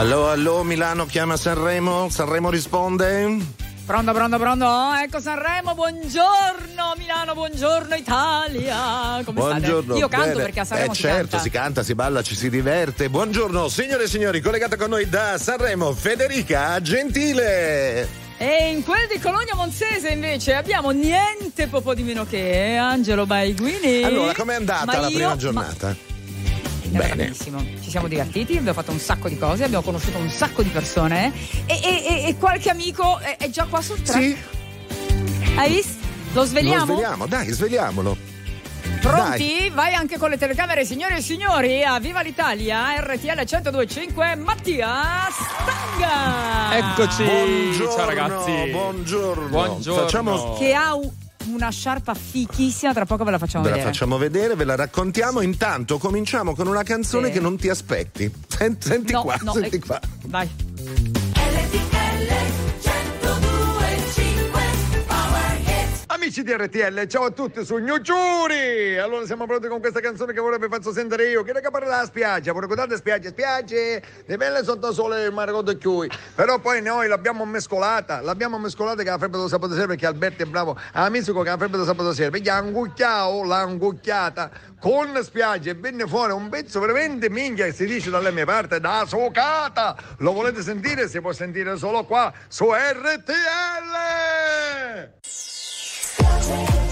Allo, allo, Milano chiama Sanremo, Sanremo risponde. Pronto, pronto, pronto? Ecco Sanremo, buongiorno Milano, buongiorno Italia. Come Buongiorno. state? Io canto bene. perché a Sanremo eh, si certo, canta. si canta, si balla, ci si diverte. Buongiorno, signore e signori, collegata con noi da Sanremo, Federica Gentile. E in quel di Cologno Monzese invece abbiamo niente poco di meno che Angelo Baiguini. Allora, com'è andata Ma la io- prima giornata? Ma... Era Bene. benissimo, ci siamo divertiti, abbiamo fatto un sacco di cose, abbiamo conosciuto un sacco di persone e, e- e- e qualche amico è, è già qua sul track. Sì, Hai visto? Lo svegliamo? lo svegliamo, dai, svegliamolo. Pronti? Vai anche con le telecamere, signore e signori, a Viva l'Italia, RTL 1025, Mattia Stanga! Eccoci. Buongiorno, Ciao ragazzi. Buongiorno. Buongiorno. Facciamo, Che ha u- una sciarpa fichissima, tra poco ve la facciamo ve la vedere. facciamo vedere, ve la raccontiamo. Intanto cominciamo con una canzone Sì. che non ti aspetti. Senti, senti No, qua, no, senti eh, qua. Vai. Amici di RTL, ciao a tutti su New Giuri! Allora siamo pronti con questa canzone che vorrebbe faccio sentire io. Che raga parla della spiaggia, voi ricordate spiagge, spiagge, le belle sotto sole il mare con chiui. Però poi noi l'abbiamo mescolata, l'abbiamo mescolata che la febbre dello sabato sera perché Alberto è bravo, a musico che la febbre dello sabato sera, perché angucchiao l'ha angucchiata con spiaggia e venne fuori un pezzo veramente minchia si dice dalle mie parti da socata. Lo volete sentire? Si può sentire solo qua su RTL! Discovery.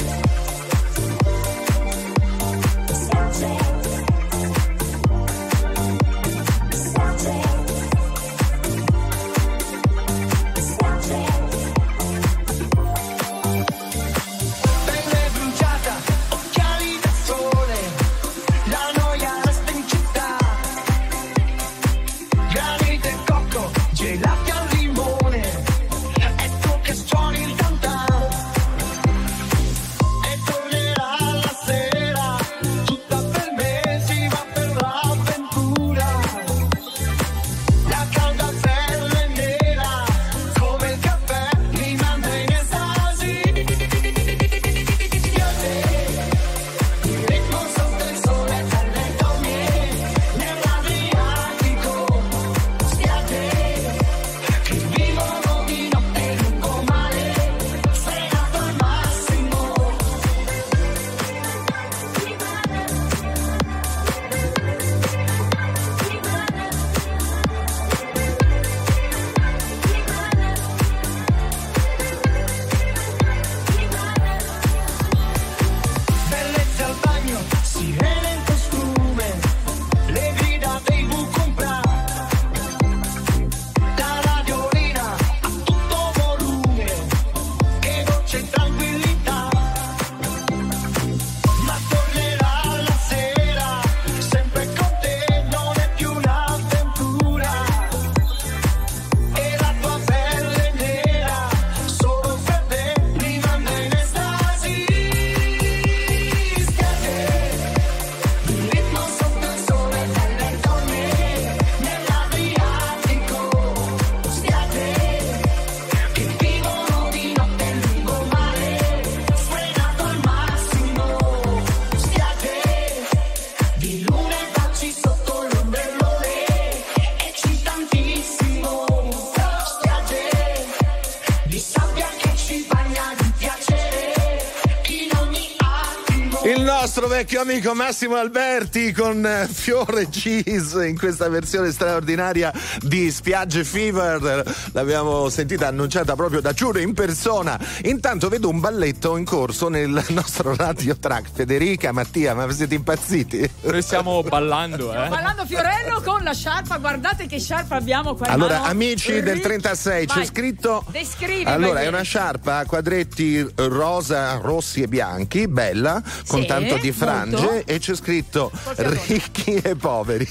Vecchio amico Massimo Alberti con eh, Fiore Cheese in questa versione straordinaria di Spiagge Fever. L'abbiamo sentita annunciata proprio da Giuro in persona. Intanto vedo un balletto in corso nel nostro radio track. Federica, Mattia, ma siete impazziti? Noi stiamo ballando, eh. Ballando Fiorello con la sciarpa, guardate che sciarpa abbiamo qua Allora, mano. amici del Ric- 36, c'è Vai. scritto. Descrivi. Allora, è una sciarpa a quadretti rosa, rossi e bianchi, bella, con Sì, tanto di frange e c'è scritto ricchi e poveri.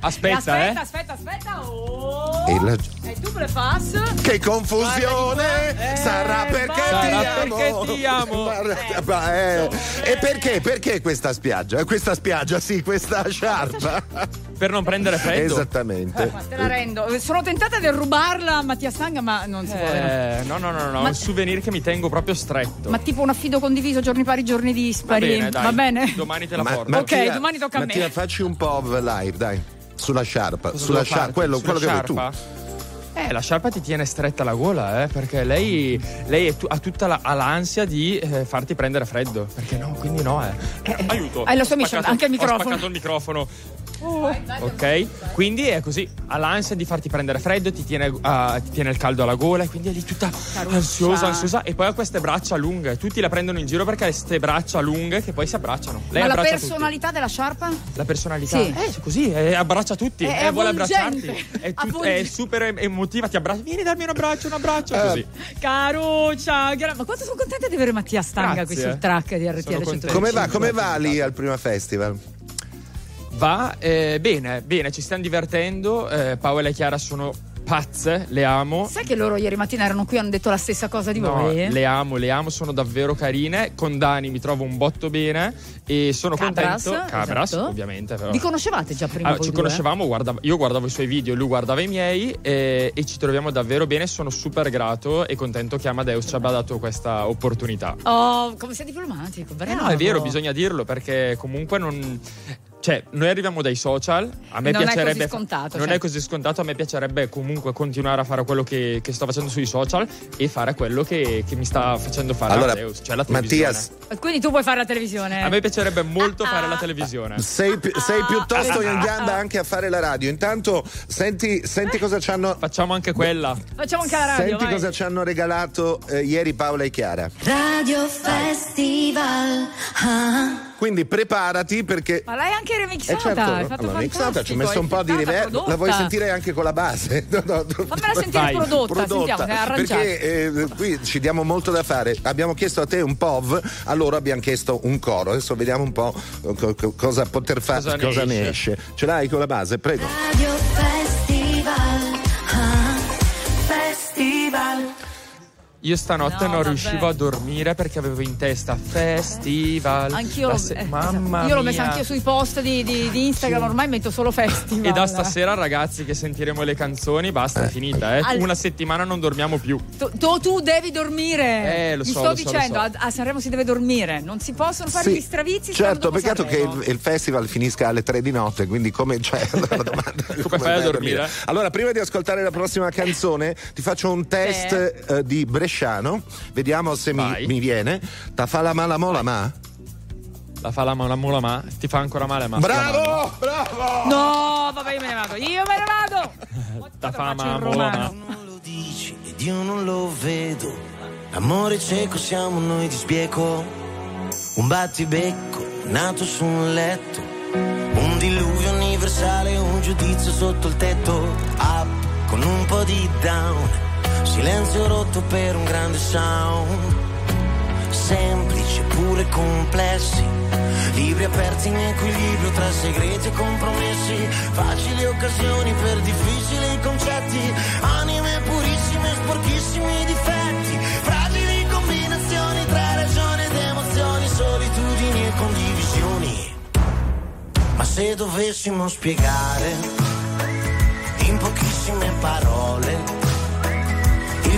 Aspetta, aspetta, eh. aspetta, aspetta. Oh. E la- E double pass. Che confusione! Eh, Sarà perché vai. ti Sarà amo! perché ti amo. Guarda, ma, eh, E perché? Perché questa spiaggia? Eh, Questa spiaggia, sì, questa sciarpa. Per non prendere freddo. Esattamente. Ma te la rendo. Sono tentata di rubarla a Mattia Stanga, ma non si può. Eh, no, no, no, no, Ma- un souvenir che mi tengo proprio stretto. Ma tipo un affido condiviso, giorni pari, giorni Va dispari. bene, dai. Va bene? Domani te la Ma- porto. Mattia, Ok, domani tocca a me. Mattia, facci un po' live, dai. sulla sciarpa, Cosa sulla sciarpa, quello, Sulla quello che vuoi tu. Eh, la sciarpa ti tiene stretta la gola, eh, perché lei, lei è tu- ha tutta la- ha l'ansia di eh, farti prendere freddo. Perché no, quindi no, eh. Aiuto. hai la sua ho mission, spaccato- anche il Ho microfono. spaccato il microfono. Ok, quindi è così, ha l'ansia di farti prendere freddo, ti tiene, ah, ti tiene il caldo alla gola e quindi è lì tutta ansiosa, ansiosa e poi ha queste braccia lunghe, tutti la prendono in giro perché ha queste braccia lunghe che poi si abbracciano. Lei Ma la abbraccia tutti. personalità della sciarpa? La personalità? Sì. Eh, così, eh, abbraccia tutti, È- è eh, vuole avvolgente. abbracciarti. È, tut- è super emotiva, ti abbraccia. Vieni, dammi un abbraccio, un abbraccio. Eh, Così. Caruccia, gra- ma quanto sono contenta di avere Mattia Stanga qui Grazie. sul track di RTL contento. 125. Come va, come va lì al prima festival? Va eh, bene, bene, ci stiamo divertendo. Eh, Paola e Chiara sono pazze, le amo. Sai che loro ieri mattina erano qui e hanno detto la stessa cosa di No, voi? le amo, le amo, sono davvero carine. Con Dani mi trovo un botto bene e sono Cabras, contento. Cabras, esatto. ovviamente. Però. Vi conoscevate già prima? Ah, ci due? conoscevamo, guarda- io guardavo i suoi video, lui guardava i miei e, e ci troviamo davvero bene. Sono super grato e contento che Amadeus ci abbia dato questa opportunità. Oh, come sei diplomatico, Eh bravo. no, è vero, bisogna dirlo perché comunque non. Cioè, noi arriviamo dai social, a me Non è piacerebbe. così scontato, Non cioè. è così scontato, a me piacerebbe comunque continuare a fare quello che, che sto facendo sui social e fare quello che, che mi sta facendo fare Allora, Amadeus, cioè la televisione. Mattias, Quindi tu vuoi fare la televisione? A me piacerebbe molto Ah, fare ah. la televisione. sei, sei Ah, piuttosto ah, in ah, gamba ah. anche a fare la radio. Intanto, senti, senti cosa ci hanno. Facciamo anche quella. Facciamo anche la radio, Senti vai. cosa ci hanno regalato eh, ieri Paola e Chiara. Radio Festival. Ah. Quindi preparati perché. Ma l'hai anche Eh remixata, certo, hai fatto allora, mixata, ci ho messo un po' di riverb. La prodotta. vuoi sentire anche con la base? No, no, no. Fammela sentire Vai. prodotta, sentiamo, è arrangiata. perché eh, qui ci diamo molto da fare. Abbiamo chiesto a te un POV, a loro abbiamo chiesto un coro. Adesso vediamo un po' co- co- cosa poter fare, Cosa cosa, ne ne esce. esce. Ce l'hai con la base? Prego. Radio Io stanotte No, non vabbè. riuscivo a dormire perché avevo in testa festival. Anch'io se- eh, mamma esatto. Io l'ho messa mia. anch'io sui post di, di- di Instagram, ormai metto solo festival. E da stasera, ragazzi, che sentiremo le canzoni, basta, è finita. Eh. Al- Una settimana non dormiamo più. Tu, tu- tu devi dormire. Eh, lo Mi so, sto lo so, lo dicendo, so. a, a Sanremo si deve dormire. Non si possono fare gli stravizi. certo, peccato che Sanremo. il, il festival finisca alle 3 di notte, quindi come cioè, domanda, come, fai a vai dormire? Allora, prima di ascoltare la prossima canzone, ti faccio un test eh, di Bresciano. Vediamo se mi, mi viene. Ta fa la mala mola ma? La fa la, la mola ma ti fa ancora male, ma. Bravo! Bravo! No, vabbè, io me ne vado. Io me ne vado. La fa faccio in ma mola ma. non lo dici ed io non lo vedo. L'amore cieco siamo noi di sbieco. Un battibecco nato su un letto. Un diluvio universale, un giudizio sotto il tetto. Up con un po' di down. Silenzio rotto per un grande sound. Semplici pure complessi. Libri aperti in equilibrio tra segreti e compromessi. Facili occasioni per difficili concetti. Anime purissime, sporchissimi difetti. Fragili combinazioni tra ragione ed emozioni, solitudini e condivisioni. Ma se dovessimo spiegare in pochissime parole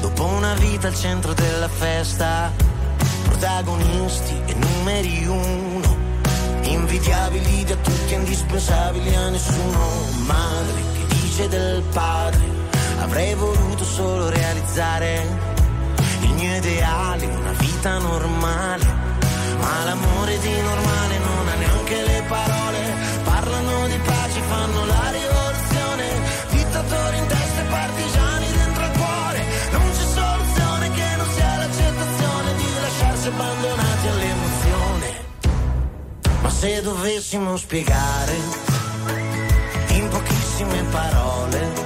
Dopo una vita al centro della festa, protagonisti e numeri uno, invidiabili da tutti, indispensabili a nessuno. Madre che dice del padre, avrei voluto solo realizzare il mio ideale, una vita normale. Ma l'amore di normale non ha neanche le parole, se dovessimo spiegare in pochissime parole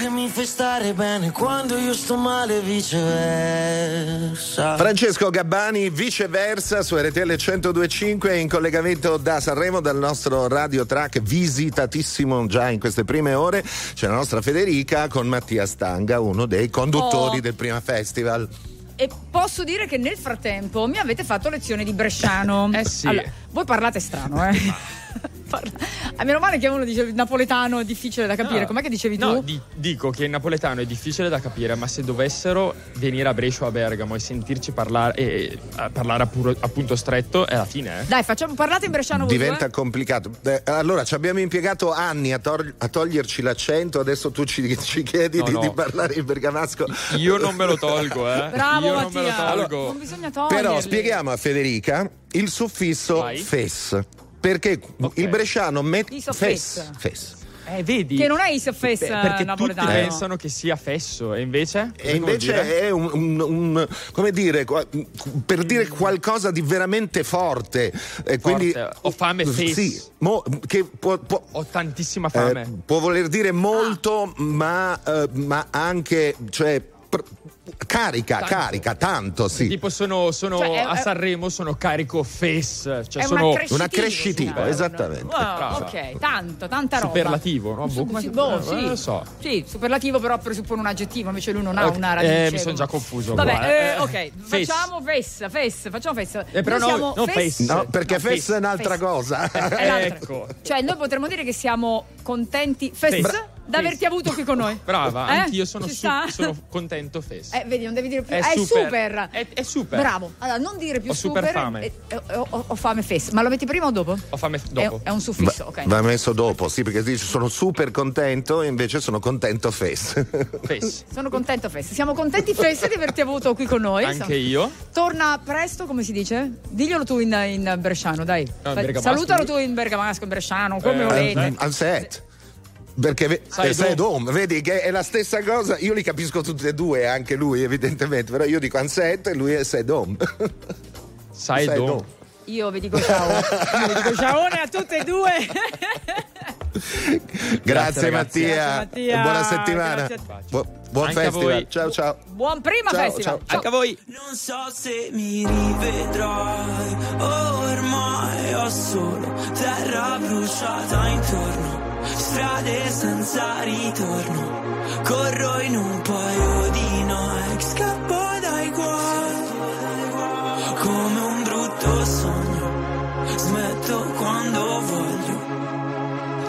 che mi fai stare bene quando io sto male viceversa. Francesco Gabbani, viceversa su RTL 1025 in collegamento da Sanremo dal nostro radio track visitatissimo già in queste prime ore. C'è la nostra Federica con Mattia Stanga, uno dei conduttori Oh. del prima festival. E posso dire che nel frattempo mi avete fatto lezione di bresciano. Eh sì. Allora, voi parlate strano, eh? Parla- A meno male che uno dice il napoletano è difficile da capire. No. Com'è che dicevi No, tu? di- dico che il napoletano è difficile da capire, ma se dovessero venire a Brescia o a Bergamo e sentirci parlare, e, a parlare a, puro- a punto stretto, è la fine, eh. Dai, facciamo, parlate in bresciano voi Diventa due? complicato. Eh, allora, ci abbiamo impiegato anni a, tor- a toglierci l'accento, adesso tu ci, ci chiedi No, di, no. di parlare in bergamasco. Io non me lo tolgo, eh. Bravo Io non me lo Mattia. tolgo. non bisogna toglierli. Però spieghiamo a Federica il suffisso Vai. fes. Perché Ok. il bresciano mette fes. fes. fes. Eh, vedi? Che non è isofes Beh, perché napoletano. tutti pensano che sia fesso, e invece? E invece dire? è un, un- un- come dire, per dire qualcosa di veramente forte. E quindi, Ho fame fes. Sì, mo- che può, può- Ho tantissima eh, fame. può voler dire molto, ma, eh, ma anche, cioè, pr- carica, Tanto. carica, tanto, sì. Tipo sono, sono Cioè, a è- Sanremo, sono carico fes. Cioè È sono un accrescitivo. un accrescitivo, sì. esattamente. Ah, Brava. ok, tanto, tanta roba. superlativo, no? Boh, come- Sì, boh, eh, sì. non lo so. Sì, superlativo però presuppone un aggettivo, invece lui non ha Ok, una eh, radice. mi sono già confuso Vabbè, qua, eh, eh. ok, Fes. facciamo fes, fes, facciamo fes. Eh, però Noi no, siamo no, fes. No, perché No, fes è un'altra Fes. cosa. È l'altra. Ecco. Cioè, noi potremmo dire che siamo contenti, fes, Fes. da averti avuto qui con noi. Brava, Eh? anch'io sono, su- sono contento fes. Eh, vedi, non devi dire più. È È, super. super. È- è super. Bravo. Allora, non dire più Ho super super. fame. eh, eh, ho, ho- fame fes. Ma lo metti prima o dopo? Ho fame f- È, dopo. è un suffisso, ok. Va messo dopo, sì, perché dice sono super contento e invece sono contento fes. Fes. Sono contento Fes. Siamo contenti Fes di averti avuto qui con noi. Anche io. Torna presto, come si dice? Diglielo tu in, in bresciano, dai. Fai- bergamasco, Salutalo tu in bergamasco, in bresciano, come Eh, volete. Al set. Perché ve- Sai eh, sai dom. dom, vedi che è la stessa cosa, io li capisco tutti e due, anche lui evidentemente, però io dico anset e lui è sedom. Sai, Sai dom. dom. Io vi dico ciao. Io vi dico ciaone a tutte e due. Grazie, ragazzi. Mattia. Grazie, Mattia. Buona settimana. Grazie. Bu- buon Anche a festival. voi. Ciao ciao. Buon prima Ciao, festival. ciao. Anche a voi. Non so se mi rivedrai, ormai ho solo terra bruciata intorno, strade senza ritorno, corro in un paio di Nike, scappo dai guai, come un brutto sogno, smetto quando voglio.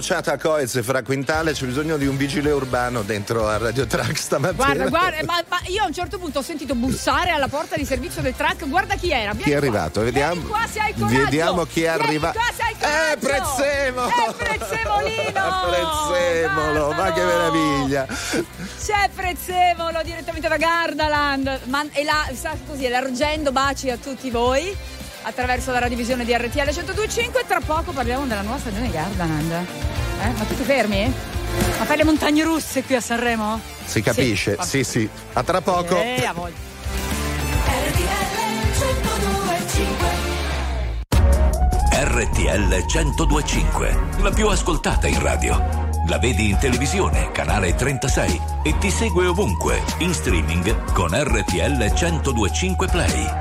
bruciata a Coez, fra Quintale, c'è bisogno di un vigile urbano dentro a Radio Track stamattina. Guarda, guarda, ma, ma io a un certo punto ho sentito bussare alla porta di servizio del track. Guarda chi era. Vieni Chi è qua. arrivato? Vediamo. Qua hai coraggio. Vediamo chi è arrivato. qua Eh. Prezzemolo! È Prezzemolino! Prezzemolo, ma che meraviglia! C'è Prezzemolo direttamente da Gardaland. Ma, e la, sa così, elargendo baci a tutti voi attraverso la radiovisione di RTL 1025. Tra poco parliamo della nuova stagione Gardaland. Eh? Ma tutti fermi? Ma fai le montagne russe qui a Sanremo? Si capisce? va- Sì, sì. A tra poco. Eh, a voglia. RTL 1025, la più ascoltata in radio. La vedi in televisione, canale 36 e ti segue ovunque, in streaming con RTL 1025 Play.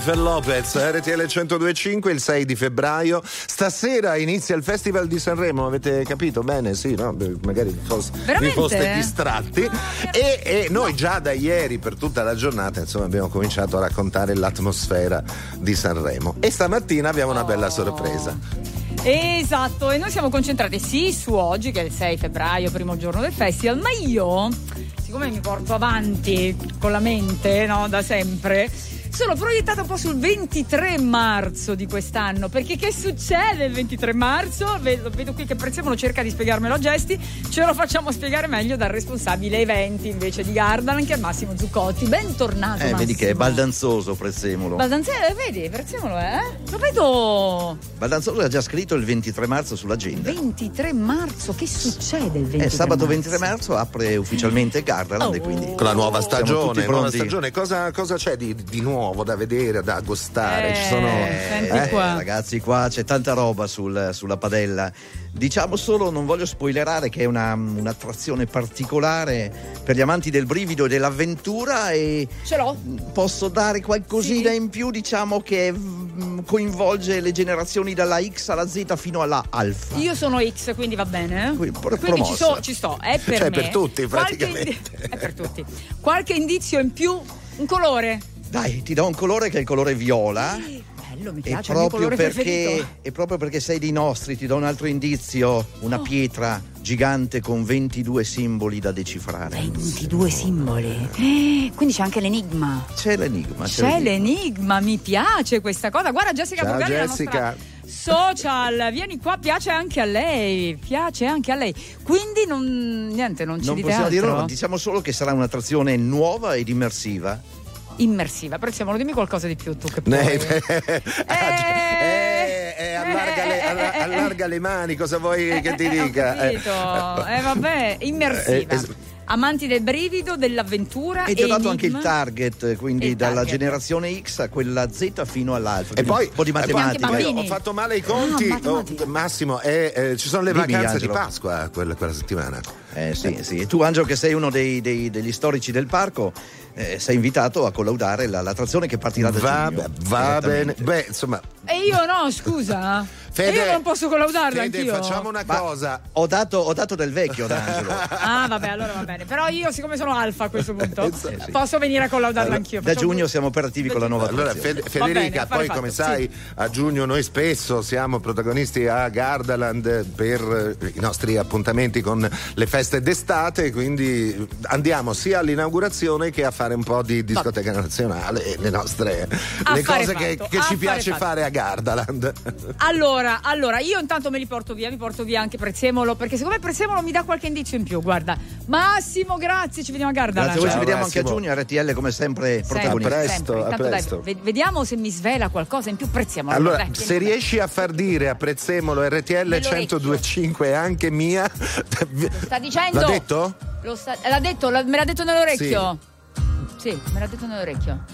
Jennifer Lopez, RTL 1025 il 6 di febbraio. Stasera inizia il Festival di Sanremo, avete capito bene? Sì, no? Magari vi fos- vi foste distratti. E, e noi già da ieri per tutta la giornata insomma, abbiamo cominciato a raccontare l'atmosfera di Sanremo. E stamattina abbiamo una bella sorpresa. Esatto, e noi siamo concentrati sì su oggi che è il 6 febbraio, primo giorno del festival, ma io, siccome mi porto avanti con la mente, no, da sempre, sono proiettata un po' sul 23 marzo di quest'anno, perché che succede il 23 marzo? Vedo, vedo qui che Prezzemolo cerca di spiegarmelo a gesti, ce lo facciamo spiegare meglio dal responsabile eventi invece di Gardaland che è Massimo Zuccotti. Bentornato Eh, vedi che è Massimo. baldanzoso Prezzemolo. Baldanzè, vedi, Prezzemolo, eh? Lo vedo Baldanzoso ha già scritto il 23 marzo sull'agenda. 23 marzo, che succede il 23 Eh, sabato marzo? 23 marzo apre ufficialmente Gardaland e quindi Con la nuova stagione, nuova stagione. Cosa, cosa c'è di, di nuovo da vedere, da gustare? Ci sono. senti Eh, qua. ragazzi, qua c'è tanta roba sul- sulla padella. Diciamo solo, non voglio spoilerare, che è una- un'attrazione particolare per gli amanti del brivido e dell'avventura e Ce l'ho. posso dare qualcosina Sì. in più, diciamo che mm, coinvolge le generazioni dalla X alla Z fino alla Alfa. Io sono X, quindi va bene. Qui- pro- Quindi ci, so- ci sto, è per Cioè, me. per tutti, Qualche praticamente. indi- è per tutti. Qualche indizio in più? Un colore? Dai, ti do un colore che è il colore viola. Bello, mi E piace, mio proprio, perché, e proprio perché sei dei nostri, ti do un altro indizio: una Oh. pietra gigante con 22 simboli da decifrare. 22 simboli. Eh, Quindi c'è anche l'enigma. C'è l'enigma. C'è l'enigma, mi piace questa cosa. Guarda Jessica Ciao, Borgani, la Jessica. social, vieni qua, piace anche a lei, piace anche a lei. Quindi non, niente, non ci Non dite possiamo altro? dirlo, diciamo solo che sarà un'attrazione nuova ed immersiva. Immersiva, Prezzemolo, dimmi qualcosa di più tu che puoi. Eh, eh, eh, eh, allarga, le, alla- allarga le mani, cosa vuoi che ti Eh, dica? Eh, vabbè, immersiva. Eh, es- Amanti del brivido, dell'avventura E ti ho dato enigma. anche il target, quindi Il dalla target. generazione X a quella Z fino all'alfa. E poi, un po' di matematica. Poi ho fatto male ai conti, Ah, oh, Massimo, e eh, ci sono le Dimmi, vacanze Angelo. di Pasqua quella, quella settimana. Eh, sì, sì. E tu, Angelo, che sei uno dei- dei- degli storici del parco, eh, sei invitato a collaudare la- l'attrazione che partirà da Va, giugno. va bene. Beh, insomma, E io no, scusa. Fede, e io non posso collaudarla Fede, anch'io. facciamo una Ma cosa. Ho dato, ho dato del vecchio ad Angelo. Ah, vabbè, allora va bene. Però io, siccome sono alfa a questo punto, sì. posso venire a collaudarla anch'io. Da giugno siamo operativi con la nuova Allora. Fede- bene, Federica, affare poi fatto, come sì. sai, a giugno noi spesso siamo protagonisti a Gardaland per eh, i nostri appuntamenti con le feste d'estate, quindi andiamo sia all'inaugurazione che a fare un po' di discoteca nazionale e le nostre le cose che, fatto, che ci affare piace fatto. fare a Gardaland. Allora, allora, io intanto me li porto via, mi porto via anche Prezzemolo, perché secondo me Prezzemolo mi dà qualche indizio in più. Guarda, Massimo, grazie, ci vediamo a Gardaland. Grazie voi, ci Ciao, vediamo anche a Massimo. giugno. RTL come sempre Sempre, protagonista. A presto, sempre. a Intanto, dai, presto. ve- vediamo se mi svela qualcosa in più Prezzemolo. Allora, dai, se riesci a far dire a Prezzemolo RTL Nell'orecchio. 1025 e anche mia, Sta dicendo. l'ha detto? Lo sta- l'ha detto, l'ha- me l'ha detto nell'orecchio. Sì. me l'ha detto nell'orecchio.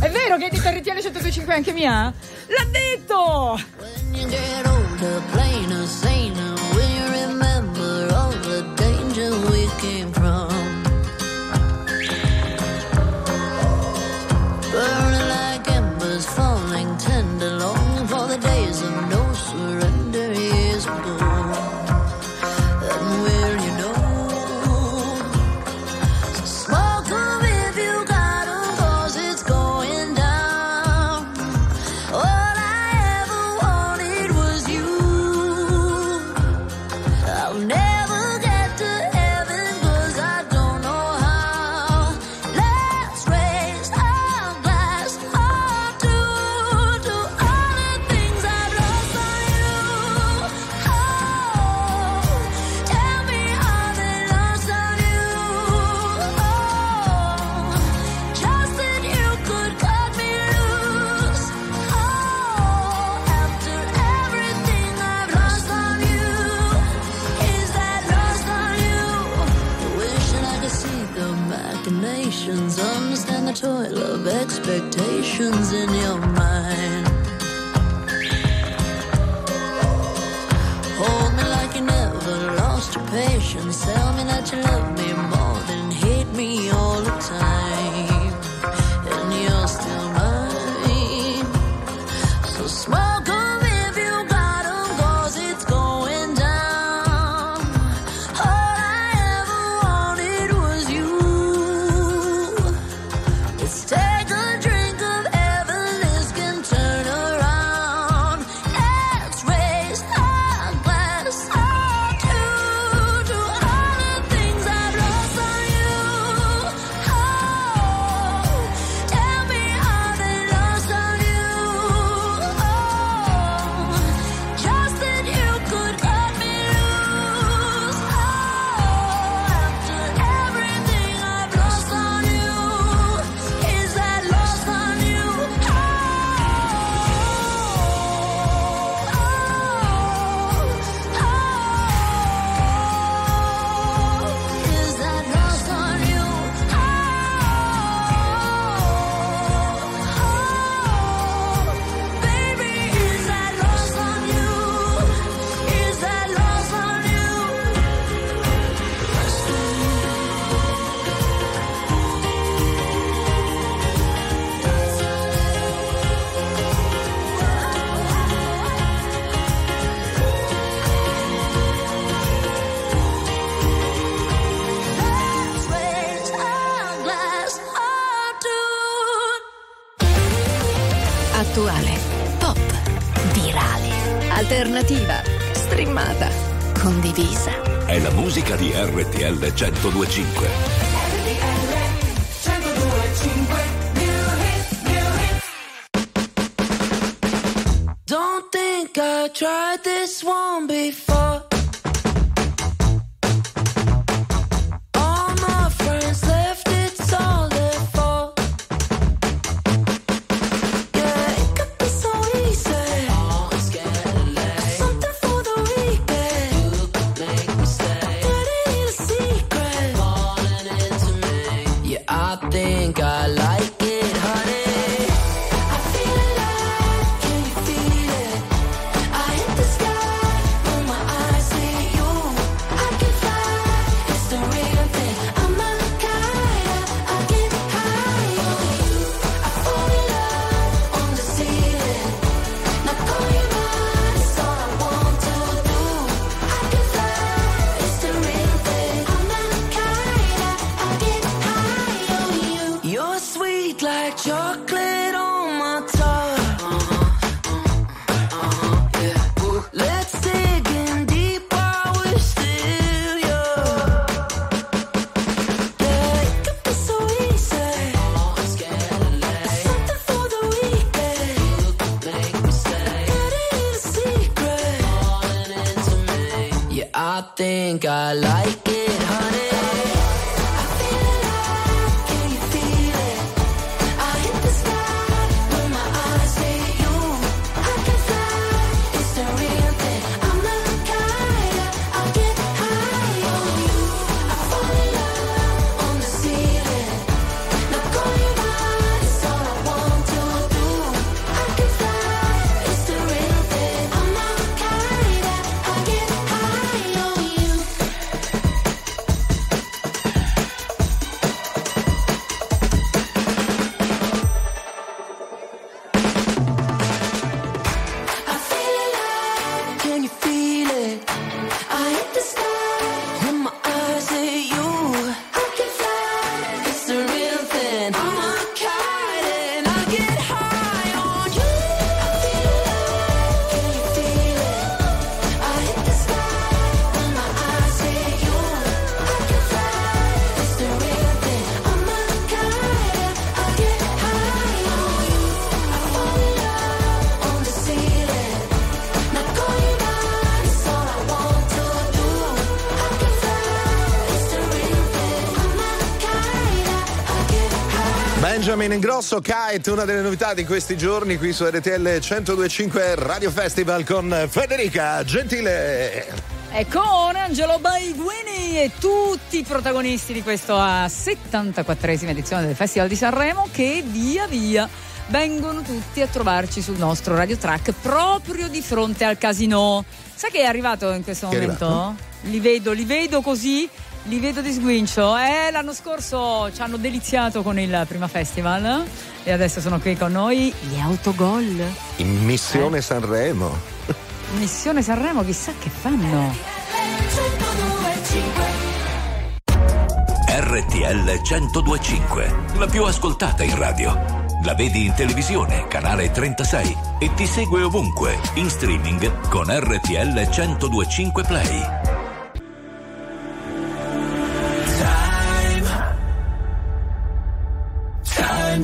È vero che hai detto RTL 1025 anche mia? L'ha detto! When you get older, plainer, saner, you remember all the danger we came from. Burning 1025. I think I like Ingrosso Kite, una delle novità di questi giorni qui su RTL 1025 Radio Festival con Federica Gentile. E con Angelo Baiguini e tutti i protagonisti di questa 74esima edizione del Festival di Sanremo che via via vengono tutti a trovarci sul nostro radio track proprio di fronte al casino. Sai che è arrivato in questo che momento? Li vedo, li vedo così li vedo di sguincio. Eh, l'anno scorso ci hanno deliziato con il prima festival e adesso sono qui con noi gli autogol. In missione eh. Sanremo. Missione Sanremo, chissà che fanno. RTL 1025, la più ascoltata in radio. La vedi in televisione, canale 36 e ti segue ovunque, in streaming con RTL 1025 Play.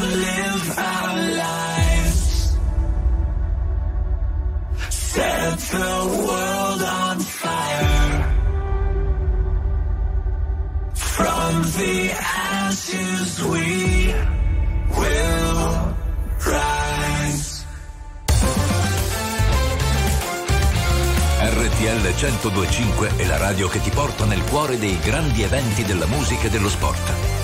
live our lives. Set the world on fire. From the ashes we will rise. RTL 1025 è la radio che ti porta nel cuore dei grandi eventi della musica e dello sport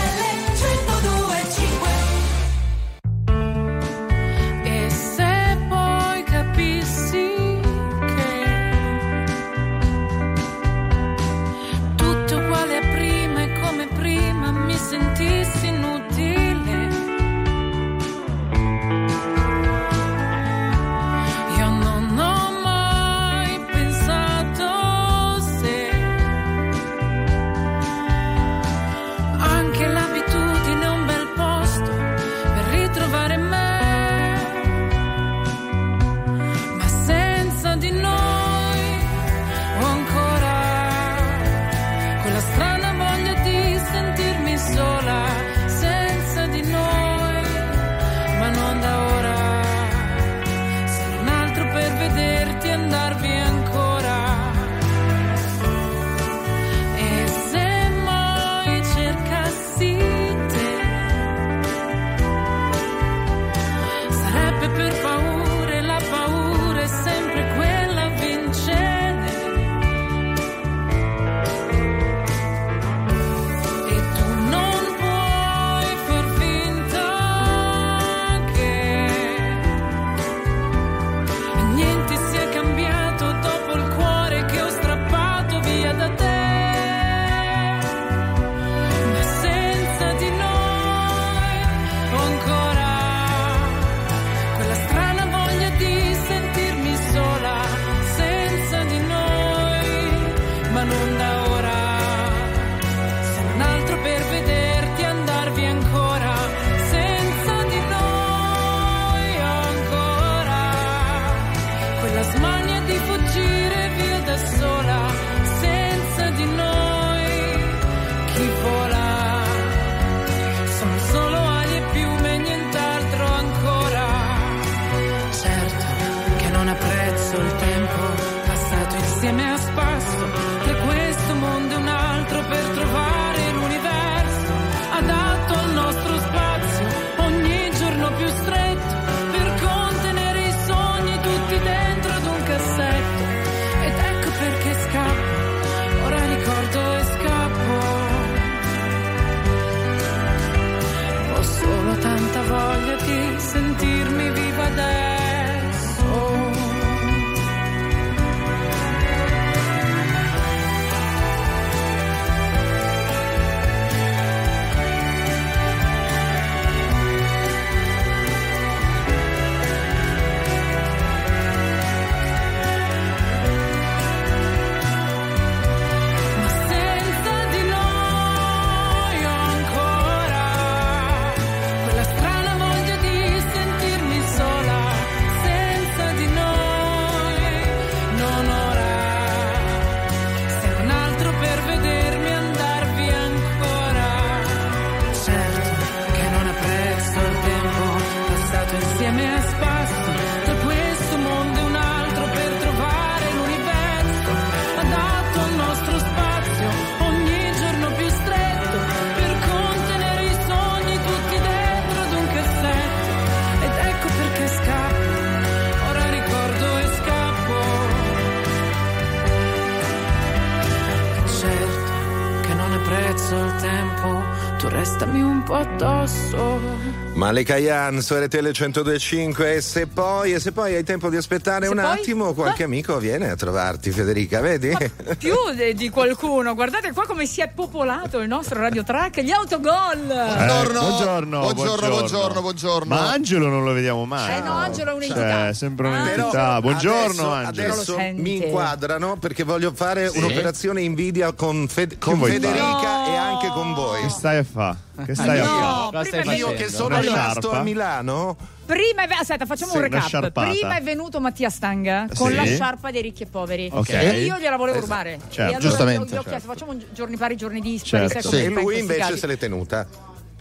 Malika Yan su RTL 1025 e se poi, e se poi hai tempo di aspettare Se un poi- attimo qualche amico viene a trovarti Federica, vedi? Più de- di qualcuno, guardate qua come si è popolato il nostro radio track, gli autogol. Buongiorno, buongiorno, buongiorno, buongiorno, buongiorno. Ma Angelo non lo vediamo mai. Eh no, Angelo è un'entità. Cioè, sembra Ah. un'entità. Però buongiorno, adesso, Angelo. adesso mi inquadrano perché voglio fare Sì? un'operazione invidia con, Fed- con Federica e anche con voi. Che stai a fa? Che stai a No, fa? Cosa stai Io facendo? che sono Una rimasto sciarpa? a Milano Prima è, aspetta, facciamo Sì, un recap. Prima è venuto Mattia Stanga con Sì. la sciarpa dei ricchi e poveri. Ok. E io gliela volevo Esatto. rubare. Certo. e allora Giustamente. Gli ho chiesto, facciamo giorni pari, giorni dispari. Certo. come e lui invece se l'è tenuta.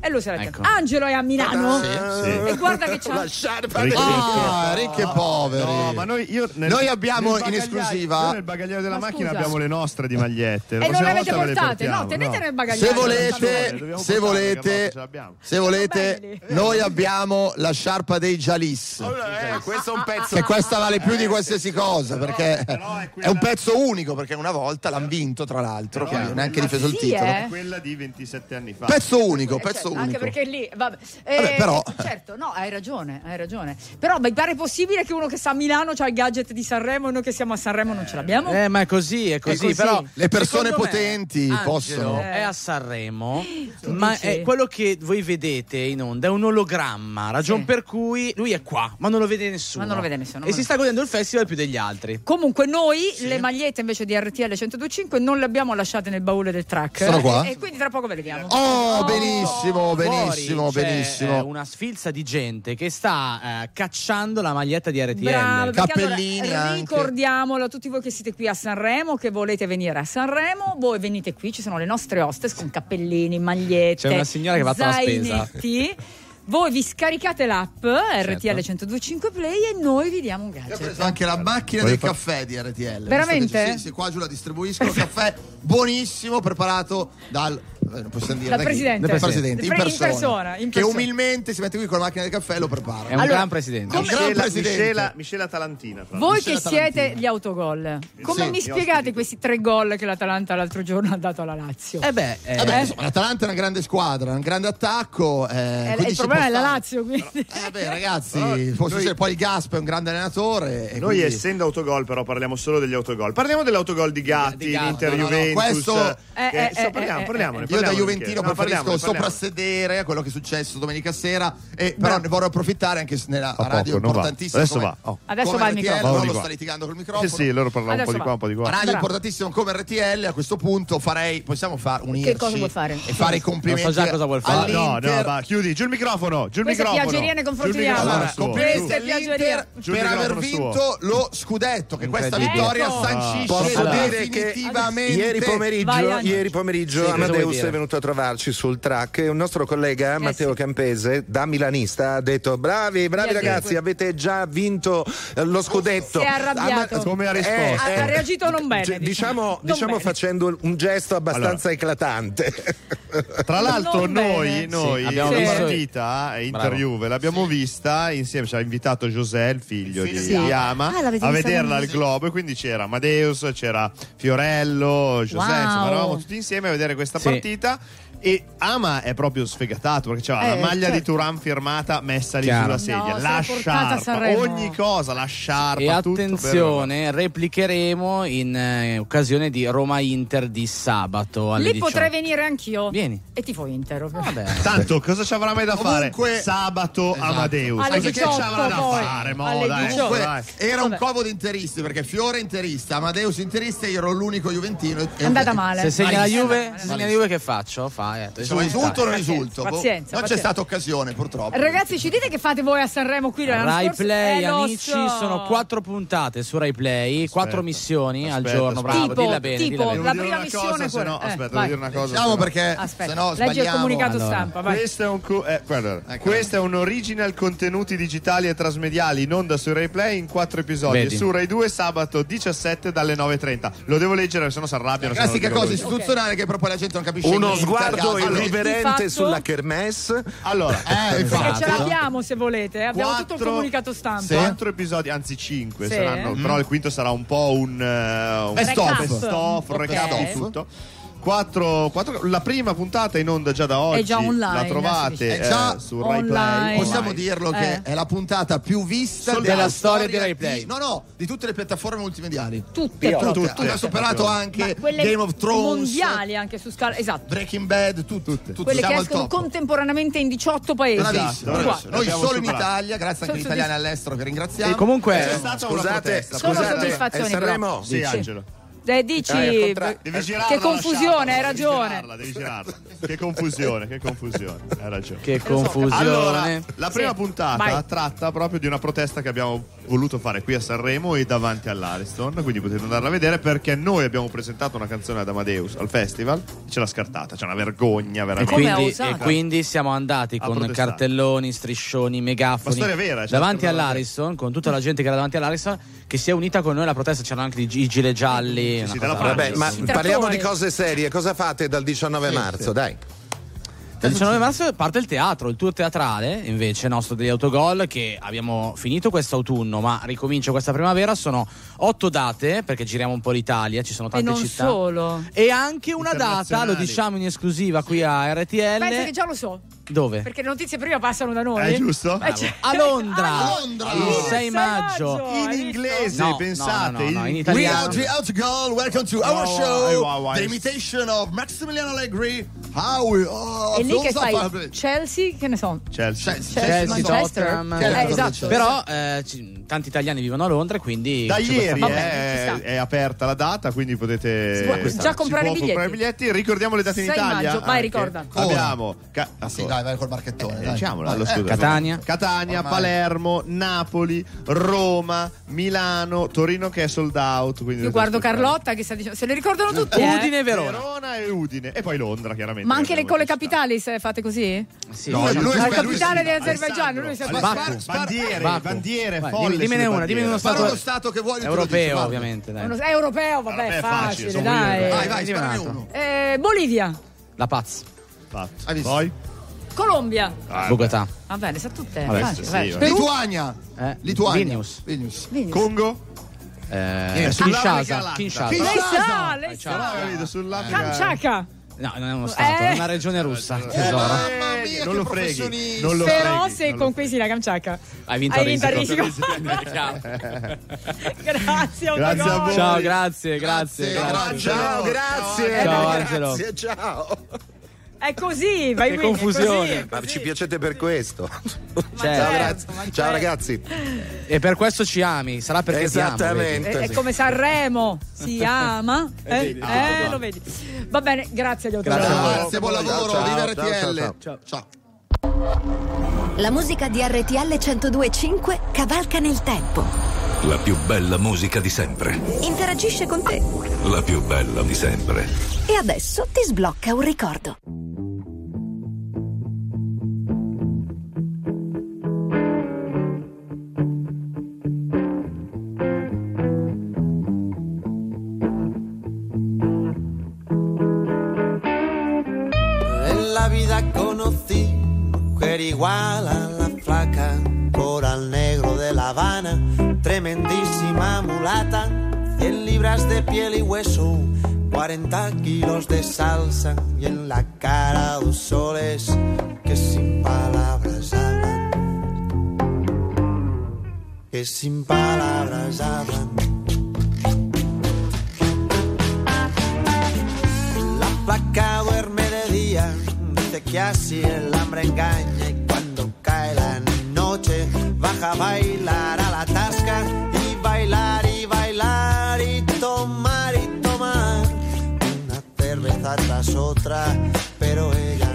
E lui se l'ha Ecco. Angelo è a Milano. Sì, sì. E guarda che c'ha. La sciarpa Ricchi- Ah, ricchi e poveri. No, ma noi, io nel- Noi abbiamo nel in esclusiva- noi nel bagagliaio della Ma macchina scusa. abbiamo le nostre di magliette. La E non le avete volta ve le portate? No, tenete nel bagagliaio. Se No, volete, se volete, se volete, noi abbiamo la sciarpa dei Jalis. Eh, questo è un pezzo. Che questa vale più di qualsiasi cosa perché però è è un pezzo unico perché una volta l'hanno vinto tra l'altro quindi non è neanche difeso il sì, titolo eh. Quella di 27 anni fa. pezzo unico Eh, pezzo unico Anche perché lì, vabbè. Eh, Vabbè, però- Certo, no, hai ragione, hai ragione. Però mi pare possibile che uno che sta a Milano c'ha il gadget di Sanremo e noi che siamo a Sanremo non ce l'abbiamo? Eh, ma è così, è così. così. Però Le persone secondo me, potenti Angelo possono. È a Sanremo, ma dici? è quello che voi vedete in onda è un ologramma, ragion Sì. per cui lui è qua, ma non lo vede nessuno. Ma non lo vede nessuno, E ma- si sta godendo il festival più degli altri. Comunque noi le magliette invece di RTL 1025 non le abbiamo lasciate nel baule del track. Sono qua? E, e quindi tra poco ve le diamo. oh benissimo benissimo Fuori c'è, benissimo eh, una sfilza di gente che sta eh, cacciando la maglietta di RTL. Bravo, Cappellini allora, ricordiamolo a tutti voi che siete qui a Sanremo, che volete venire a Sanremo, voi venite qui, ci sono le nostre hostess con cappellini, magliette, C'è una signora che va a fare la spesa. Voi vi scaricate l'app RTL 1025 Play e noi vi diamo un Io ho gadget. preso anche la macchina Voglio del far- caffè di RTL. Veramente? Sì, sì, qua giù la distribuisco. caffè buonissimo, preparato dal. Eh, possiamo dire Dal presidente. Dal presidente, in In persona. persona, in Che persona. umilmente si mette qui con la macchina del caffè e lo prepara. È un Allora, gran presidente. come- gran Miscela, presidente. Miscela, Miscela Talantina. Voi Michele che siete gli autogol, come Sì, mi spiegate questi tre gol che l'Atalanta l'altro giorno ha dato alla Lazio? Eh beh, eh, Eh beh, insomma, l'Atalanta è una grande squadra, un grande attacco. eh, Eh, il problema è la. Lazio, quindi. Eh beh, ragazzi, può noi-. Poi il Gasp è un grande allenatore. e Noi quindi- essendo autogol però parliamo solo degli autogol. Parliamo dell'autogol di Gatti, Di Gatti. l'Inter No, no, no, Juventus. questo- Eh, che- eh, so, eh, parliamo, eh, parliamone, Io da parliamone, Juventino no, preferisco soprassedere a quello che è successo domenica sera, e, però ne vorrei approfittare anche nella radio poco, va. importantissima. Adesso come- va. Oh. Adesso come va il RTL, microfono. no, Va di lo qua. sta litigando col Eh microfono. sì, loro parlavano un po' di qua, un po' di qua. Radio Bravo. importantissimo come RTL, a questo punto farei, possiamo fare unirci Che cosa vuoi fare? e fare i complimenti Non so già cosa vuol fare. No, all'Inter. no, va, chiudi, giù il microfono, giù il microfono. piaggerie nei confronti Giù il di Ama. microfono Allora, complimenti all'Inter per aver vinto lo scudetto, che questa vittoria sancisce Posso Allora. dire che definitivamente ieri pomeriggio, ieri pomeriggio Sì, Amadeus è venuto a trovarci sul track e un nostro collega Matteo sì. Campese da milanista ha detto bravi, bravi Sì, sì. ragazzi avete già vinto eh, lo scudetto Si è arrabbiato. Ama- Come ha risposto? Eh, Ha reagito non bene, cioè, diciamo. diciamo, Non diciamo bene. facendo un gesto abbastanza eclatante Tra l'altro Non noi, noi Sì, abbiamo la visto- partita eh. Inter-Juve l'abbiamo vista insieme, ci ha invitato José, il figlio di, Sì. Ama, Ah, a vederla al Globo e quindi c'era Amadeus, c'era Fiorello, José, Wow. insomma eravamo tutti insieme a vedere questa Sì. Partita e Ama è proprio sfegatato perché c'era Eh, la maglia di certo. Turan firmata messa lì Chiaro. sulla sedia, No, la sciarpa, Sanremo. ogni cosa, la sciarpa, E tutto per- attenzione, replicheremo in eh, occasione di Roma-Inter di sabato alle Lì 18. potrei venire anch'io. Vieni. E tifo Inter. Vabbè. Tanto cosa ci avrà mai da Comunque- fare? Sabato Esatto. Amadeus. Alle Cosa che 18 ci avrà da poi. fare? Mo, Alle dai, 18. dai. Comunque, era un covo di interisti perché Fiore interista, Amadeus interista e io ero l'unico Juventino. È andata male. Se segna la. Juve, se segna la Juve che faccio? Fa, eh. Sono risulto o non risulto? Boh, pazienza, non c'è pazienza. stata occasione purtroppo. Ragazzi, ci dite che fate voi a Sanremo qui l'anno Rai? Play, Eh, amici, so. sono quattro puntate su Rai Play, quattro missioni al aspetta, giorno. aspetta. Bravo, Tipo, dilla bene. tipo, dilla bene. la Devo dire prima una missione cosa, no. Eh, aspetta, devo vai. dire una cosa. Diciamo perché Aspetta, se no leggi il sbagliamo. comunicato Allora. stampa, vai. Questo è, un co- eh, guarda, Ecco. questo è un original contenuti digitali e trasmediali in onda su Rai Play in quattro episodi Vedi. e su Rai 2 sabato 17 dalle 9.30. Lo devo leggere, se no si arrabbiano. Classica cosa istituzionale che poi la gente non capisce uno sguardo Allora, irriverente fatto- sulla kermesse Allora, Eh, Perché infatti. ce l'abbiamo se volete, eh. abbiamo tutto il Quattro- comunicato stampa. quattro episodi, anzi cinque Sì. saranno, però il quinto sarà un po' un, eh, un Best best of, un Ok. recap di tutto. Quattro, quattro- la prima puntata è in onda già da oggi. È già online, La trovate. È già eh, su Rai online. Play. Possiamo dirlo che Eh. è la puntata più vista Sold della out. storia di Rai Play. no, no, di tutte le piattaforme multimediali. Tutte, Tutte. proprio. Tutte. Ha superato anche Game of Thrones, mondiali anche su scala. Esatto. Breaking Bad, tu- tutte. Tutte. Quelle che Siamo al escono contemporaneamente in 18 paesi. Bravissimo, Esatto. Noi solo in. Italia, grazie anche agli italiani all'estero che ringraziamo. E comunque, scusate. Sono scusate Sanremo Sì, Angelo. Eh, dici Eh, che Devi girarla la confusione, hai sciarpa, devi ragione. girarla, devi girarla. Che confusione, che confusione. Hai ragione. Che confusione. Allora, la prima Sì, puntata vai. tratta proprio di una protesta che abbiamo voluto fare qui a Sanremo e davanti all'Ariston, quindi potete andarla a vedere perché noi abbiamo presentato una canzone ad Amadeus al festival e ce l'ha scartata, c'è una vergogna E veramente. quindi, e quindi siamo andati A con protestare. cartelloni, striscioni, megafoni vera, cioè, davanti all'Ariston, con tutta la gente che era davanti all'Ariston, che si è unita con noi alla protesta. C'erano anche i gi- i gilet gialli. una cosa Vabbè, ma parliamo di cose serie. Cosa fate dal 19 marzo? Dai. Dal 19 marzo parte il teatro, il tour teatrale invece nostro degli autogol che abbiamo finito quest'autunno ma ricomincia questa primavera. Sono otto date perché giriamo un po' l'Italia, ci sono E tante non città. solo. E anche una data, lo diciamo in esclusiva qui a RTL. Pensa che già lo so. Dove? Perché le notizie prima passano da noi. Eh, giusto? Eh, cioè- A Londra. A Londra. Il 6 maggio. In inglese, No, pensate. no, no, no, no, in We italiano. are the Outgoal. Welcome to our wow, show. The imitation of Maximiliano Allegri. How we oh, E lì che fai? Chelsea, che ne so? Chelsea. Chelsea, Manchester. Tottenham. Eh, esatto. Però eh, tanti italiani vivono a Londra e quindi. Da ieri è, è aperta la data, quindi potete Si può già comprare si può i biglietti. comprare biglietti. Ricordiamo le date in 6 Italia. maggio, vai, ricorda. Abbiamo ca- Ah, sì, dai, vai col marchettone. Eh, allo eh. Catania. Catania, Ormai. Palermo, Napoli, Roma, Milano, Torino che è sold out. quindi Io guardo aspettare. Carlotta che sta dicendo. Se le ricordano tutti. eh? Udine e Verona. Verona e Udine. E poi Londra, chiaramente. Ma anche le, con le capitali se fate così? Sì. No, lui- la lui- capitale lui- dell'Azerbaigian, lui si è bandiere, bandiere, Vai, folle dimmene una, dimmene uno stato, uno stato che vuoi, europeo, ovviamente. Dai. Uno- è europeo, vabbè, Vabbè, è facile, facile, dai. Vai, vai, altro. uno. Eh, Bolivia, La Paz. Fatto. visto? Poi? Colombia. Ah, Bogotà. Va bene, sa tutte. Vabbè, facile, sì, vai. sì, Perù, Lituania. Eh, Lituania. Vilnius. Vilnius. Vilnius. Congo? Eh, sull'Africa Kinshasa. Latta. Kinshasa. Kinshasa. Lei sa, Eh, No, non è uno stato, Eh. è una regione russa. Eh, Tesoro. Mamma mia, non che lo freghi. Non lo Però freghi, se conquisti la Kamchatka. Hai vinto Hai a vinto a risico. risico. Ciao. Grazie, Grazie a voi. Ciao, grazie, grazie. Grazie, grazie. Ciao, grazie. Ciao, Grazie, Angelo. ciao. È così, vai è confusione. così, è Ma ci piacete per questo. Certo. Ciao, certo, ragazzi. Ciao certo. ragazzi. E per questo ci ami, sarà perché ti amo, Esattamente. È, è come Sanremo, si ama. Eh, vedi, eh, lo vedi. Va bene, grazie agli autogol. Grazie buon lavoro. Ciao, Viva ciao, ciao, RTL. ciao. Ciao. La musica di RTL 1025 cavalca nel tempo. La più bella musica di sempre. Interagisce con te. La più bella di sempre. E adesso ti sblocca un ricordo. Mujer igual a la flaca, coral negro de La Habana, tremendísima mulata, 100 libras de piel y hueso, 40 kilos de salsa y en la cara dos soles que sin palabras hablan, que sin palabras hablan. La flaca duerme de día, dice que así el hambre engaña baja a bailar a la tasca y bailar y bailar y tomar y tomar. Una cerveza tras otra, pero ella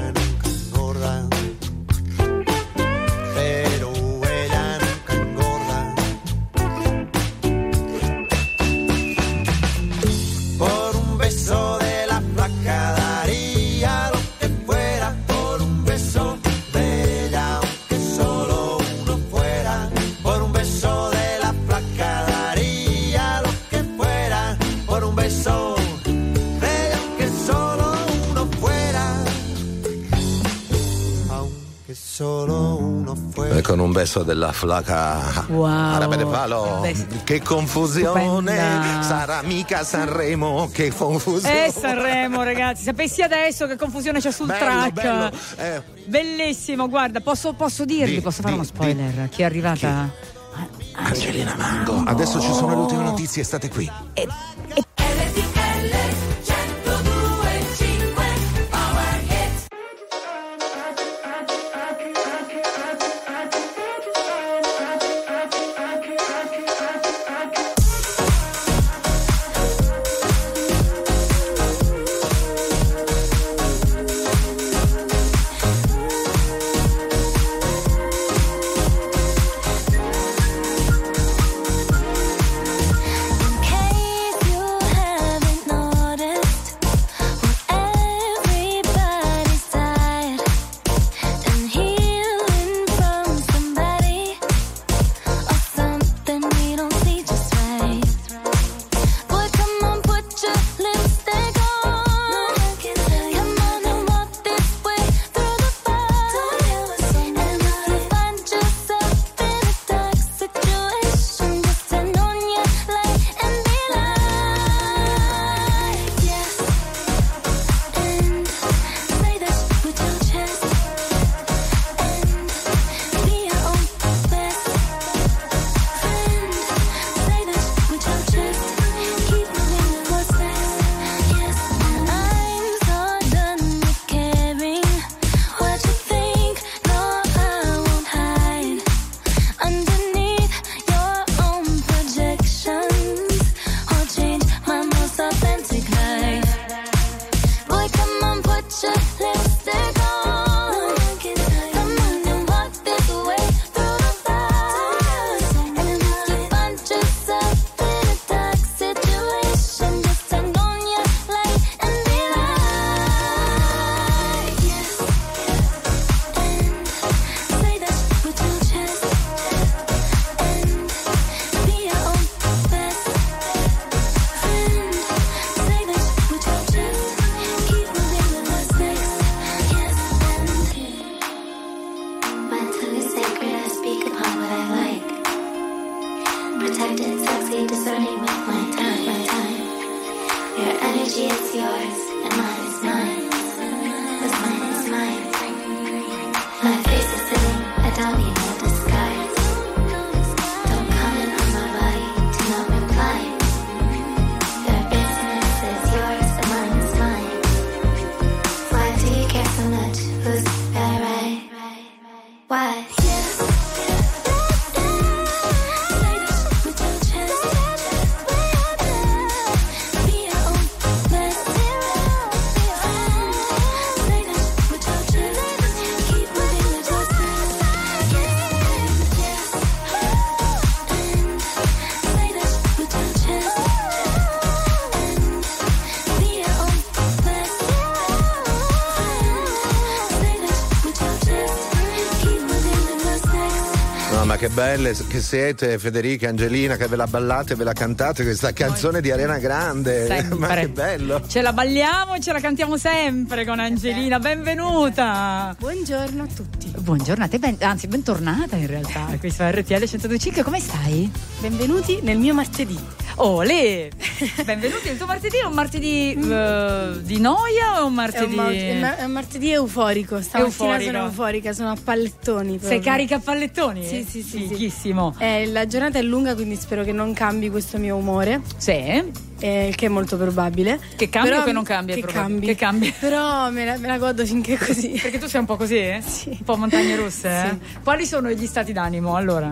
beso della flaca. Wow. Arabe de palo. Beh, Che confusione. stupenda. Sarà mica Sanremo. Che confusione. Eh Sanremo ragazzi, sapessi adesso che confusione c'è sul Bello, track. bello. Eh, Bellissimo, guarda, posso, posso dirvi, Di, posso fare di, uno spoiler? Chi è arrivata? Angelina Mango. Adesso ci sono le ultime notizie, state qui. E- yours belle che siete, Federica, Angelina, che ve la ballate, ve la cantate questa canzone di Arena Grande. Sempre. Ma che bello. Ce la balliamo e ce la cantiamo sempre con Angelina. Benvenuta. Buongiorno a tutti. Buongiorno a te, ben- anzi bentornata in realtà. Qui su RTL 1025, come stai? Benvenuti nel mio martedì. Ole! Benvenuti nel tuo martedì, è un martedì eh, di noia o un È un, martedì... è è un martedì euforico. Stamattina Euforico. sono euforica, sono a pallettoni. Sei proprio. carica a pallettoni? Sì, sì, sì. sì. Fighissimo. Eh, la giornata è lunga, quindi spero che non cambi questo mio umore. Sì. Eh, il che è molto probabile. Che cambia Però- o che non cambia? Che cambi. Che cambia? Però me la, me la godo finché è così. Perché tu sei un po' così? eh? Un po' montagne russe? eh? Quali sono gli stati d'animo? Allora,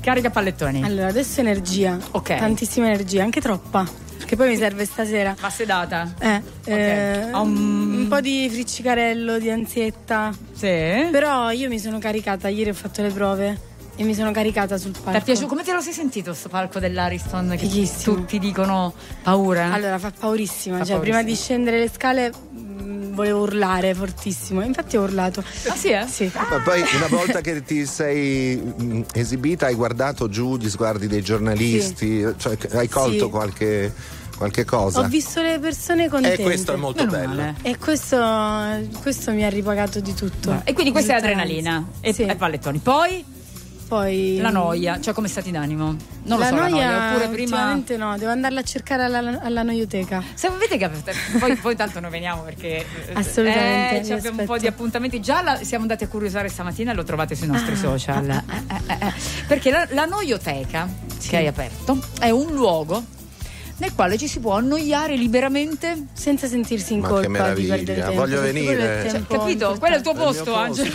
carica pallettoni. Allora, adesso energia. Ok. Tantissima energia, anche troppa. Perché poi mi serve stasera. Ma sedata? Eh, Ha un- un po' di friccicarello, di ansietta. Sì. Però io mi sono caricata, ieri ho fatto le prove e mi sono caricata sul palco. Ti è piaciuto? Come te lo sei sentito sto palco dell'Ariston? Che Fighissimo. tutti dicono paura? Allora, fa paurissima. Fa cioè, paurissima. prima di scendere le scale mh, volevo urlare fortissimo. Infatti ho urlato. Ah sì, eh? Sì. Ma poi una volta che ti sei mh, esibita hai guardato giù gli sguardi dei giornalisti, cioè hai colto Sì. qualche, qualche cosa. Ho visto le persone contente. E questo è molto Meno bello. male. E questo, questo mi ha ripagato di tutto. E quindi questa è adrenalina e, Sì. e pallettoni. Poi Poi la noia, cioè come stati d'animo? Non lo la so, noia, la noia. Oppure prima. no, devo andarla a cercare alla, alla noioteca. Se vedete che poi, poi tanto noi veniamo perché eh, Assolutamente, eh, abbiamo un po' aspetto. di appuntamenti. Già la- siamo andati a curiosare stamattina e lo trovate sui nostri social. Eh, eh, eh, eh. Perché la, la noioteca che hai aperto è un luogo nel quale ci si può annoiare liberamente senza sentirsi in Ma che colpa di meraviglia, voglio venire. Cioè, capito? Quello è il tuo posto, Angelo.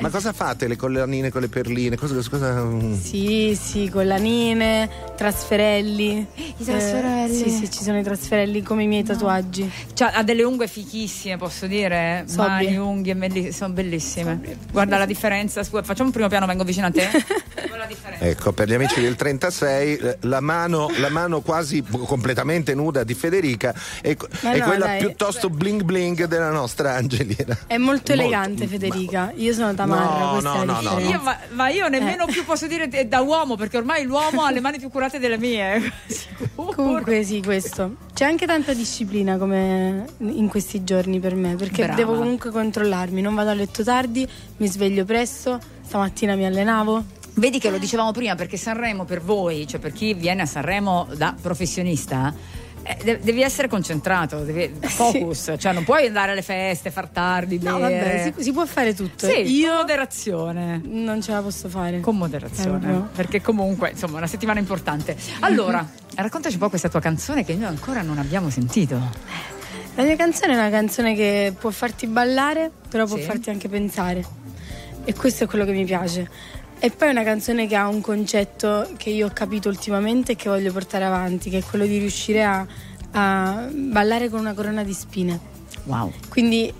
Ma cosa fate? Le collanine con le perline? Cosa, cosa- Sì, sì, collanine, trasferelli. I trasferelli. Eh, sì, sì, ci sono i trasferelli come i miei tatuaggi. Cioè, ha delle unghie fichissime, posso dire. Sobrie. Mani, unghie, belli- sono bellissime. Guarda la differenza. Scusa, facciamo un primo piano, vengo vicino a te. Ecco, per gli amici del 36, eh, la mano, la mano quasi completamente nuda di Federica è, Ma è no, quella dai. piuttosto bling bling della nostra Angelina. È molto elegante Federica. Io sono tamarra, No, no, no. Io, ma, ma io nemmeno più posso dire da uomo, perché ormai l'uomo ha le mani più curate delle mie. Comunque sì, questo. C'è anche tanta disciplina come in questi giorni per me, perché Brava. devo comunque controllarmi, non vado a letto tardi, mi sveglio presto, stamattina mi allenavo. Vedi che lo dicevamo prima, perché Sanremo per voi, cioè per chi viene a Sanremo da professionista. eh, de- devi essere concentrato, devi, focus, cioè non puoi andare alle feste, far tardi, No, vabbè, si, si può fare tutto. Sì, Io con moderazione. non ce la posso fare. Con moderazione, Proprio. perché comunque insomma è una settimana importante. Allora, raccontaci un po' questa tua canzone che noi ancora non abbiamo sentito. La mia canzone è una canzone che può farti ballare, però può Sì. farti anche pensare. E questo è quello che mi piace. E poi è una canzone che ha un concetto che io ho capito ultimamente e che voglio portare avanti, che è quello di riuscire a, a ballare con una corona di spine. Wow. Quindi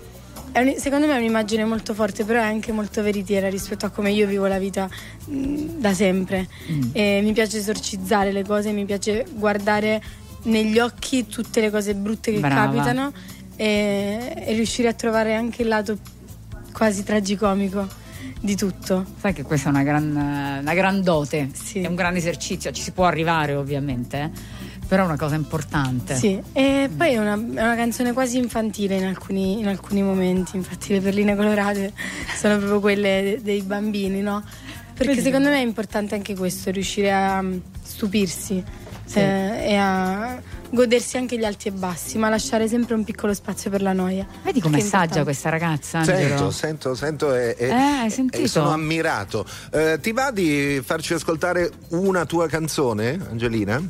un- secondo me è un'immagine molto forte, però è anche molto veritiera rispetto a come io vivo la vita mh, da sempre. E mi piace esorcizzare le cose, mi piace guardare negli occhi tutte le cose brutte che Brava. capitano e, e riuscire a trovare anche il lato quasi tragicomico di tutto. Sai che questa è una gran, una gran dote, è un grande esercizio, ci si può arrivare ovviamente, eh, però è una cosa importante. Sì, e poi è una, è una canzone quasi infantile in alcuni, in alcuni momenti, infatti le perline colorate sono proprio quelle de- dei bambini, no? Perché Vedi? secondo me è importante anche questo, riuscire a mm, stupirsi Sì. eh, e a godersi anche gli alti e bassi, ma lasciare sempre un piccolo spazio per la noia. Vedi com'è Che è saggia questa ragazza, Sento, Angelo? sento, sento e, e- Eh, hai e sentito? sono ammirato. Eh, ti va di farci ascoltare una tua canzone, Angelina?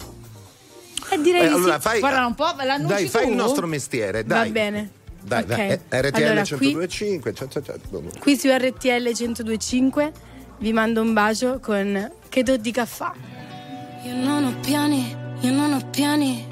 Eh, direi Eh, di allora sì. fai, Guarda un po', dai, fai tu? il nostro mestiere, dai. Va bene. Dai, Ok. dai. Eh, RTL Allora, qui- 1025. ciao, ciao, ciao. Qui su RTL 1025 vi mando un bacio con Che do di caffè. Io non ho piani, io non ho piani.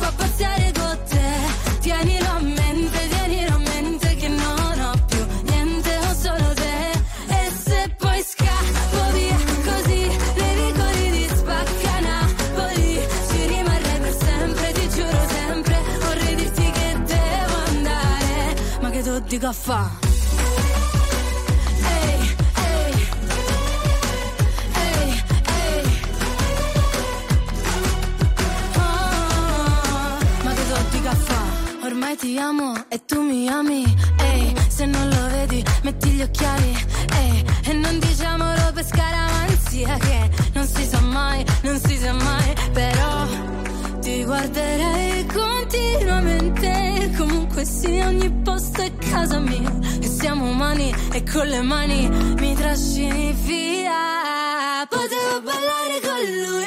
ehi, ma sto qua a pazziare con te. Tienilo a mente, tienilo a mente che non ho più niente, ho solo te. E se poi scappo via così, nei vicoli di spacca Napoli, ci rimarrei per sempre, ti giuro sempre. Vorrei dirti che devo andare, ma che tu dico a fa'? Ormai ti amo e tu mi ami. Ehi, se non lo vedi, metti gli occhiali. Ehi, e non diciamolo per scaramanzia che non si sa mai, non si sa mai. Però ti guarderei continuamente. Comunque sia, ogni posto è casa mia. E siamo umani e con le mani mi trascini via. Potevo ballare con lui,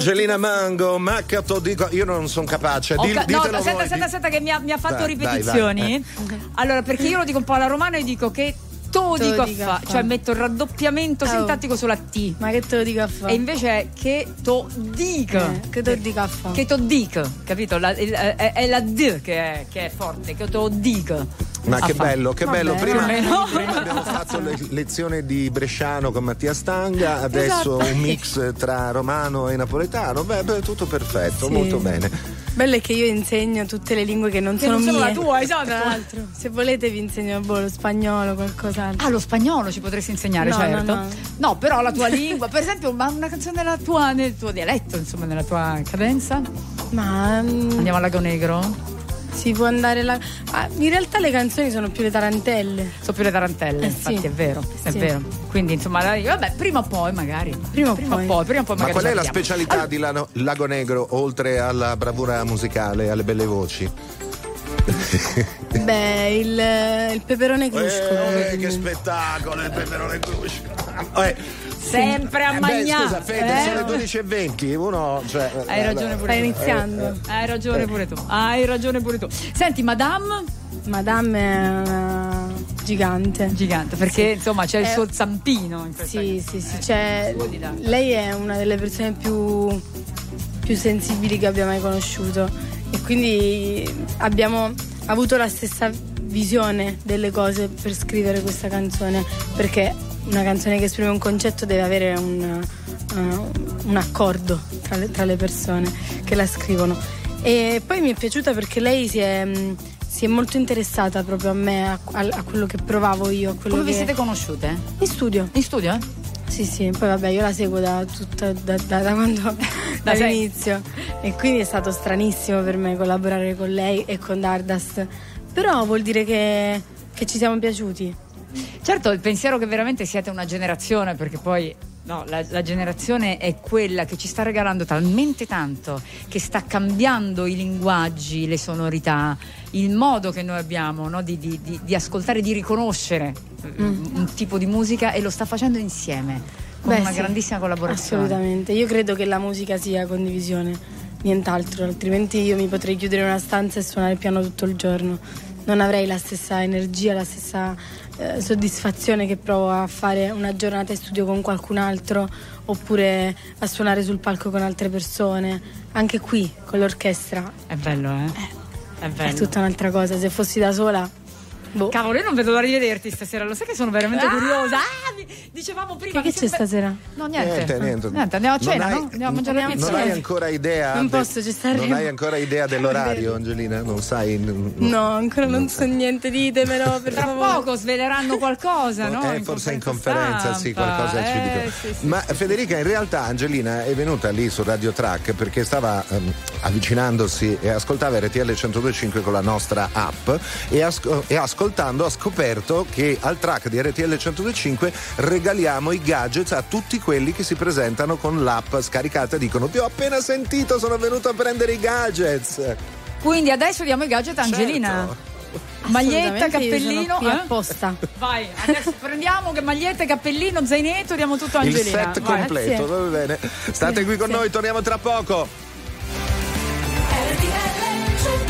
Angelina Mango, Maccato, dico, io non sono capace. Dil- ca- no, aspetta, aspetta, aspetta, che mi ha, mi ha fatto Dai, dai, ripetizioni. vai, Allora, perché io lo dico un po' alla romana e dico che to To dico a dico fa, a fa. cioè metto il raddoppiamento Oh. sintattico sulla T. Ma che te lo dico a fare? E invece è che to dic. Eh, che to dico a fare? Che to dic, capito? La- il- è, è la D che è, che è forte, che to dic. Ma che fa. bello, che Vabbè, bello. Prima, vabbè, no. prima abbiamo fatto le lezioni di bresciano con Mattia Stanga, adesso Esatto. un mix tra romano e napoletano. Beh, beh, tutto perfetto, Sì. molto bene. Bello è che io insegno tutte le lingue che non Che sono non sono mie. la tua, esatto. Tra l'altro, se volete vi insegno boh, lo spagnolo, qualcos'altro. Ah, lo spagnolo ci potresti insegnare, No, certo. no, no. No, però la tua lingua, per esempio, ma una canzone nella tua, nel tuo dialetto, insomma, nella tua cadenza? Ma mm, Andiamo al Lago Negro? Si può andare là. Ah, in realtà le canzoni sono più le tarantelle. Sono più le tarantelle, Eh, infatti sì. è vero, è Sì. vero. Quindi, insomma, vabbè, prima o poi magari. Prima o prima poi. o poi, prima o poi Ma qual è la specialità di Lano- Lago Negro, oltre alla bravura musicale, alle belle voci? Beh, il, il peperone crusco. Eh, che spettacolo, il peperone crusco. Eh, Sempre a eh, mangiare. scusa, Fede, eh? sono le 12.20, uno... Cioè, Hai ragione pure Stai tu. iniziando. Hai ragione pure tu. Hai ragione pure tu. Senti, Madame, Madame è una gigante. Gigante, perché Sì. insomma c'è il Eh, suo zampino in Sì, sì, sì, cioè, là. lei è una delle persone più, più sensibili che abbia mai conosciuto e quindi abbiamo avuto la stessa visione delle cose per scrivere questa canzone perché una canzone che esprime un concetto deve avere un, uh, un accordo tra le, tra le persone che la scrivono e poi mi è piaciuta perché lei si è, mh, si è molto interessata proprio a me, a, a- a quello che provavo io. a quello Come vi che- siete conosciute? In studio. In studio? Sì, sì, poi vabbè, io la seguo da, tutta, da, da- da quando dall'inizio e quindi è stato stranissimo per me collaborare con lei e con Dardust. Però vuol dire che, che ci siamo piaciuti. Certo, il pensiero che veramente siete una generazione, perché poi no, la, la generazione è quella che ci sta regalando talmente tanto, che sta cambiando i linguaggi, le sonorità, il modo che noi abbiamo no, di, di- di- di ascoltare, di riconoscere mm, un tipo di musica e lo sta facendo insieme, con Beh, una sì, grandissima collaborazione. Assolutamente. Io credo che la musica sia condivisione, nient'altro, altrimenti io mi potrei chiudere in una stanza e suonare il piano tutto il giorno. Non avrei la stessa energia, la stessa eh, soddisfazione che provo a fare una giornata in studio con qualcun altro oppure a suonare sul palco con altre persone. Anche qui con l'orchestra. È bello, eh? È È bello. tutta un'altra cosa. Se fossi da sola. Boh. Cavolo, io non vedo l'ora di vederti stasera, lo sai che sono veramente Ah! curiosa. Ah, dicevamo prima Che, che c'è stasera? No, niente. Niente, niente. andiamo a Non cena, hai- no? Andiamo a mangiare la Non pizza. hai ancora idea? Non de- posso, ci sta Non hai ancora idea dell'orario, Angelina? Non sai? n- No, ancora non so niente, ditemelo per Tra favore. poco sveleranno qualcosa, no? Eh, forse in conferenza, sì, qualcosa ci Eh, dicono. sì, sì. Ma Federica, in realtà Angelina è venuta lì su Radio Track perché stava ehm, avvicinandosi e ascoltava RTL 1025 con la nostra app e, asco- e ascoltando ha scoperto che al track di RTL 1025 regaliamo i gadgets a tutti quelli che si presentano con l'app scaricata e dicono ti ho appena sentito, sono venuto a prendere i gadgets. Quindi adesso diamo i gadget a Angelina. Maglietta, Assolutamente, io cappellino. eh? apposta. Vai, adesso prendiamo che maglietta, cappellino, zainetto, diamo tutto a Il Angelina. set Vai. completo, va bene. State qui con noi, torniamo tra poco. RTL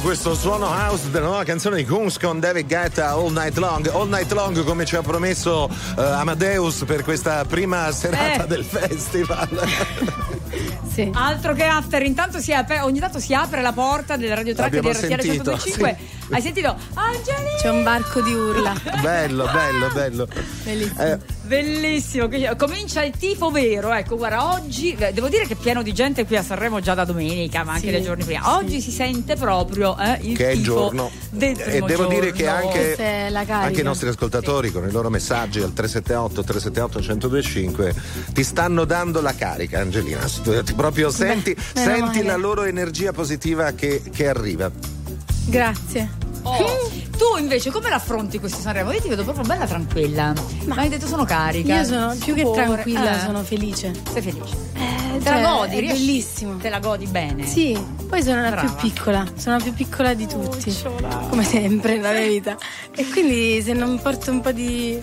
Questo suono house della nuova canzone di Kunz con David Guetta All Night Long. All Night Long come ci ha promesso eh, Amadeus per questa prima serata Eh. del festival. Altro che after, intanto si apre, ogni tanto si apre la porta del radio track di RTL sentito, 1025. Hai sentito? Angelina! C'è un barco di urla. bello, bello, bello. Bellissimo. Eh, Bellissimo, comincia il tifo vero. Ecco, guarda, oggi eh, devo dire che è pieno di gente qui a Sanremo già da domenica, ma anche Sì, dai giorni prima. Oggi si sente proprio eh, il che è il tifo giorno. del E primo devo dire che giorno. anche, è la carica. anche i nostri ascoltatori con i loro messaggi al 378 378 1025 ti stanno dando la carica, Angelina. Tu- ti Proprio senti, meno senti la loro energia positiva che, che arriva. Grazie. Oh, tu invece come l'affronti questo Sanremo? Io ti vedo proprio bella tranquilla. Ma hai detto sono carica. Io sono più che tranquilla, Eh, sono felice. Sei felice? Eh, Te la cioè, godi? È riesci- bellissimo. Te la godi bene? Sì, poi sono la Brava. più piccola, sono la più piccola di tutti, come sempre nella mia vita. E quindi se non porto un po' di,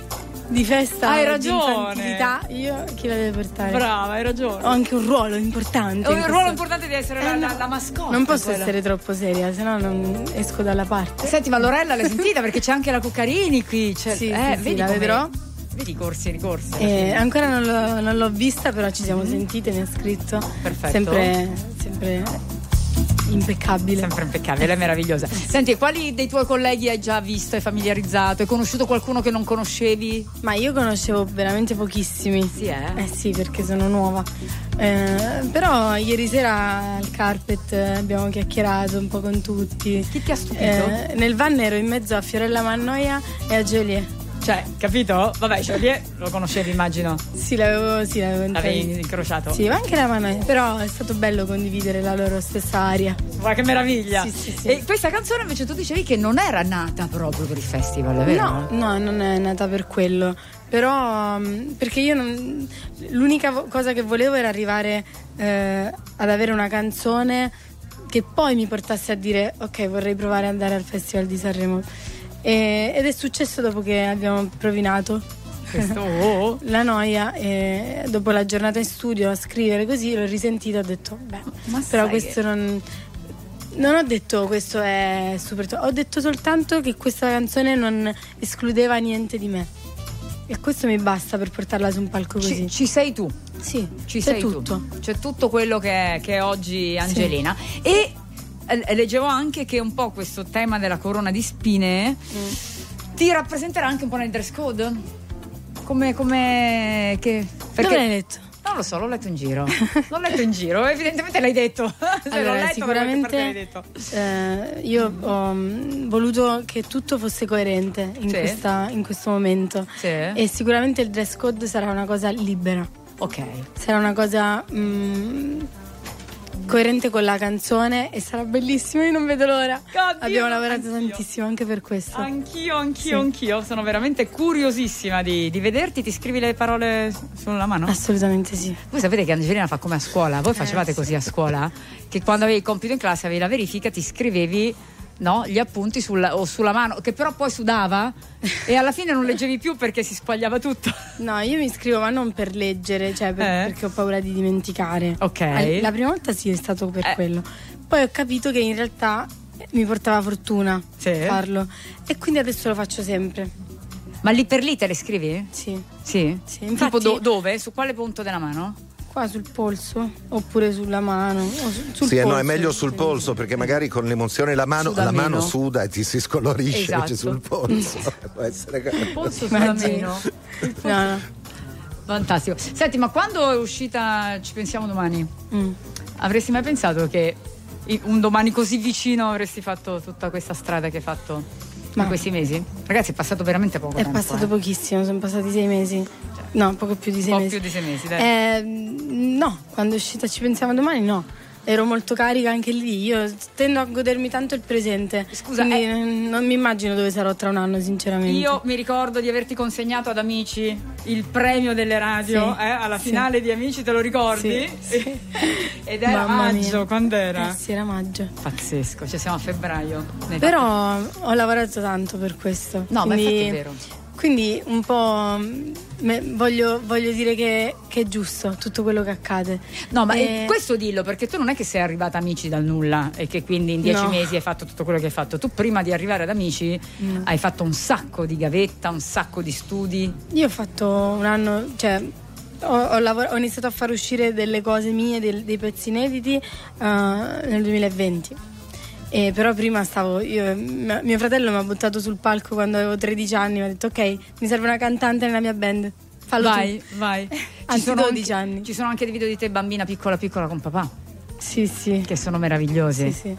di festa, Hai ragione. io chi la deve portare? Brava, hai ragione. Ho anche un ruolo importante. Ho un ruolo importante di essere la, Eh, la, no. la mascotte. Non posso quella. essere troppo seria, se no non esco dalla parte. Senti, ma Lorella l'hai sentita perché c'è anche la Cuccarini qui. C'è, Sì, eh, sì, sì, vedi la come- vedrò. Vedi i corsi, i corsi. Eh, ancora non l'ho, non l'ho vista, però ci siamo sentite, mi ha scritto. Perfetto. Sempre, sempre impeccabile. Sempre impeccabile, è meravigliosa. Senti, quali dei tuoi colleghi hai già visto, hai familiarizzato? Hai conosciuto qualcuno che non conoscevi? Ma io conoscevo veramente pochissimi. Sì, eh? Eh sì, perché sono nuova. Eh, però ieri sera al carpet eh, abbiamo chiacchierato un po' con tutti. Chi ti ha stupito? Eh, nel van ero in mezzo a Fiorella Mannoia e a Joliet. Cioè, capito? Vabbè, Joliet lo conoscevi, immagino. Sì, l'avevo, sì, l'avevo L'avevi incrociato? Sì, ma anche la Mannoia. Però è stato bello condividere la loro stessa aria. Guarda che meraviglia! Sì, sì, sì. E questa canzone invece tu dicevi che non era nata proprio per il festival, vero? No, no, non è nata per quello. Però, mm, perché io non- l'unica cosa che volevo era arrivare eh, ad avere una canzone che poi mi portasse a dire ok, vorrei provare ad andare al Festival di Sanremo. E- ed è successo dopo che abbiamo provinato Questo, oh. la noia e dopo la giornata in studio a scrivere così l'ho risentita e ho detto beh, però sai questo che- non... Non ho detto questo è super ho detto soltanto che questa canzone non escludeva niente di me. E questo mi basta per portarla su un palco così. Ci, ci sei tu. Sì, Ci c'è sei tutto. tu. C'è tutto quello che è, che è oggi Angelina. E eh, leggevo anche che un po' questo tema della corona di spine Mm. ti rappresenterà anche un po' nel dress code? Come, come che, Dove l'hai letto? Non lo so, l'ho letto in giro. L'ho letto in giro, evidentemente l'hai detto. Allora, letto, parte l'hai sicuramente detto. eh, io ho mm, voluto che tutto fosse coerente in, Sì. questa- in questo momento. Sì. E sicuramente il dress code sarà una cosa libera. Ok. Sarà una cosa mm, coerente con la canzone e sarà bellissimo, io non vedo l'ora. Abbiamo lavorato tantissimo anche per questo. Anch'io, anch'io, Sì. anch'io. Sono veramente curiosissima di, di vederti. Ti scrivi le parole sulla mano? Assolutamente sì. Voi sapete che Angelina fa come a scuola? Voi facevate Eh, sì. così a scuola? Che quando avevi il compito in classe, avevi la verifica, ti scrivevi no, gli appunti sulla, o sulla mano, che però poi sudava e alla fine non leggevi più perché si squagliava tutto. No, io mi iscrivo ma non per leggere, cioè per- Eh. perché ho paura di dimenticare. Ok. La prima volta sì è stato per Eh. quello. Poi ho capito che in realtà mi portava fortuna Sì. farlo e quindi adesso lo faccio sempre. Ma lì per lì te le scrivi? Sì. Sì? Sì, Tipo infatti- do- dove? Su quale punto della mano? Qua sul polso oppure sulla mano. sul sì, eh, no, è polso. meglio sul polso perché magari con l'emozione la mano, Suda la mano suda e ti si scolorisce Esatto. invece sul polso. Può essere Polso Immagini. meno. No, no. Fantastico. Senti, ma quando è uscita Ci pensiamo domani? Mm. Avresti mai pensato che un domani così vicino avresti fatto tutta questa strada che hai fatto Ma- in questi mesi? Ragazzi, è passato veramente poco È tempo. passato eh. pochissimo, sono passati sei mesi. No, poco più di sei Un po' mesi. più di sei mesi, dai. Eh, no, quando è uscita Ci pensiamo domani, no. Ero molto carica anche lì. Io tendo a godermi tanto il presente. Scusa, quindi eh, non mi immagino dove sarò tra un anno, sinceramente. Io mi ricordo di averti consegnato ad Amici il premio delle radio Sì, eh, alla sì. finale di Amici, te lo ricordi? Sì, Ed era Mamma maggio, mia. quando era? Eh sì, era maggio. Pazzesco, ci siamo a febbraio. Però ho lavorato tanto per questo. No, ma quindi, infatti è vero. Quindi un po' mm, me- voglio, voglio dire che, che è giusto tutto quello che accade. No, ma E- eh, questo dillo perché tu non è che sei arrivata amici dal nulla e che quindi in dieci No. mesi hai fatto tutto quello che hai fatto. Tu prima di arrivare ad amici No. hai fatto un sacco di gavetta, un sacco di studi. Io ho fatto un anno, cioè ho, ho lavor- ho iniziato a far uscire delle cose mie, del- dei pezzi inediti eh, nel 2020. E però prima stavo, io, mio fratello mi ha buttato sul palco quando avevo 13 anni, mi ha detto ok, mi serve una cantante nella mia band, fallo vai, tu. vai. Anzi, 12 anche, Ci sono anche dei video di te bambina piccola piccola con papà. Sì, sì. Che sono meravigliosi. Sì, sì.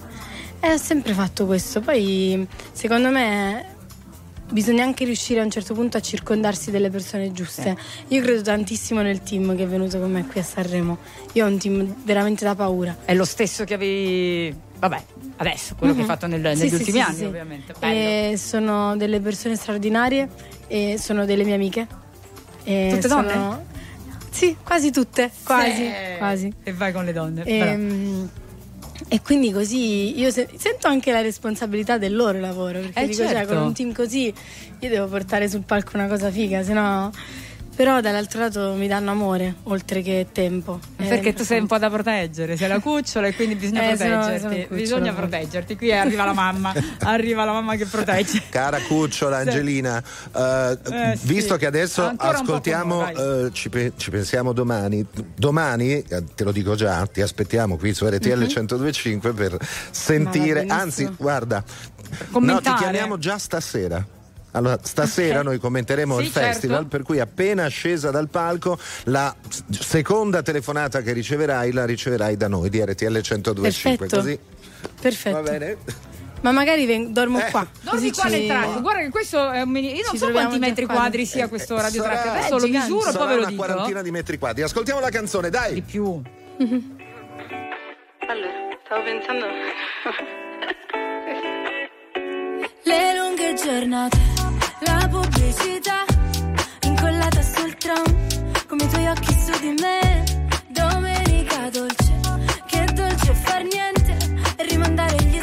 E ho sempre fatto questo. Poi, secondo me, bisogna anche riuscire a un certo punto a circondarsi delle persone giuste. Io credo tantissimo nel team che è venuto con me qui a Sanremo. Io ho un team veramente da paura. È lo stesso che avevi. Vabbè, adesso, quello che hai Mhm. fatto nel- negli sì, ultimi sì, anni, sì. ovviamente. Bello. E sono delle persone straordinarie e sono delle mie amiche. E Tutte sono- donne? Sì, quasi tutte, quasi, quasi. E vai con le donne. E, mm, e quindi così io se- sento anche la responsabilità del loro lavoro, perché Eh, dico, cioè, certo. con un team così io devo portare sul palco una cosa figa, se no... Però dall'altro lato mi danno amore, oltre che tempo. Eh, Perché tu sei un po' da proteggere, sei la cucciola e quindi bisogna Eh, sono- proteggerti. sono cucciola, bisogna proteggerti. Qui arriva la mamma, arriva la mamma che protegge. Cara cucciola Sì. Angelina, eh, Eh, sì. visto che adesso Ancora ascoltiamo, noi, eh, ci, pe- ci pensiamo domani, domani, eh, te lo dico già, ti aspettiamo qui su RTL Mhm. 1025 per sentire, anzi guarda, no, ti chiamiamo già stasera. Allora, stasera noi commenteremo Sì, il festival, certo. per cui appena scesa dal palco, la seconda telefonata che riceverai la riceverai da noi di RTL 1025. Perfetto. Così Perfetto. va bene? Ma magari ven- dormo Eh. qua. Dormi qua nel tracco. Guarda che questo è un mini. Io non Ci so quanti metri qua. quadri sia questo radiotrack. sarà- Adesso lo misuro e poi ve lo una dico. quarantina di metri quadri. Ascoltiamo la canzone, dai. Di più. Allora, stavo pensando. Le lunghe giornate, la pubblicità, incollata sul tram, come i tuoi occhi su di me. Domenica dolce, che dolce far niente e rimandare gli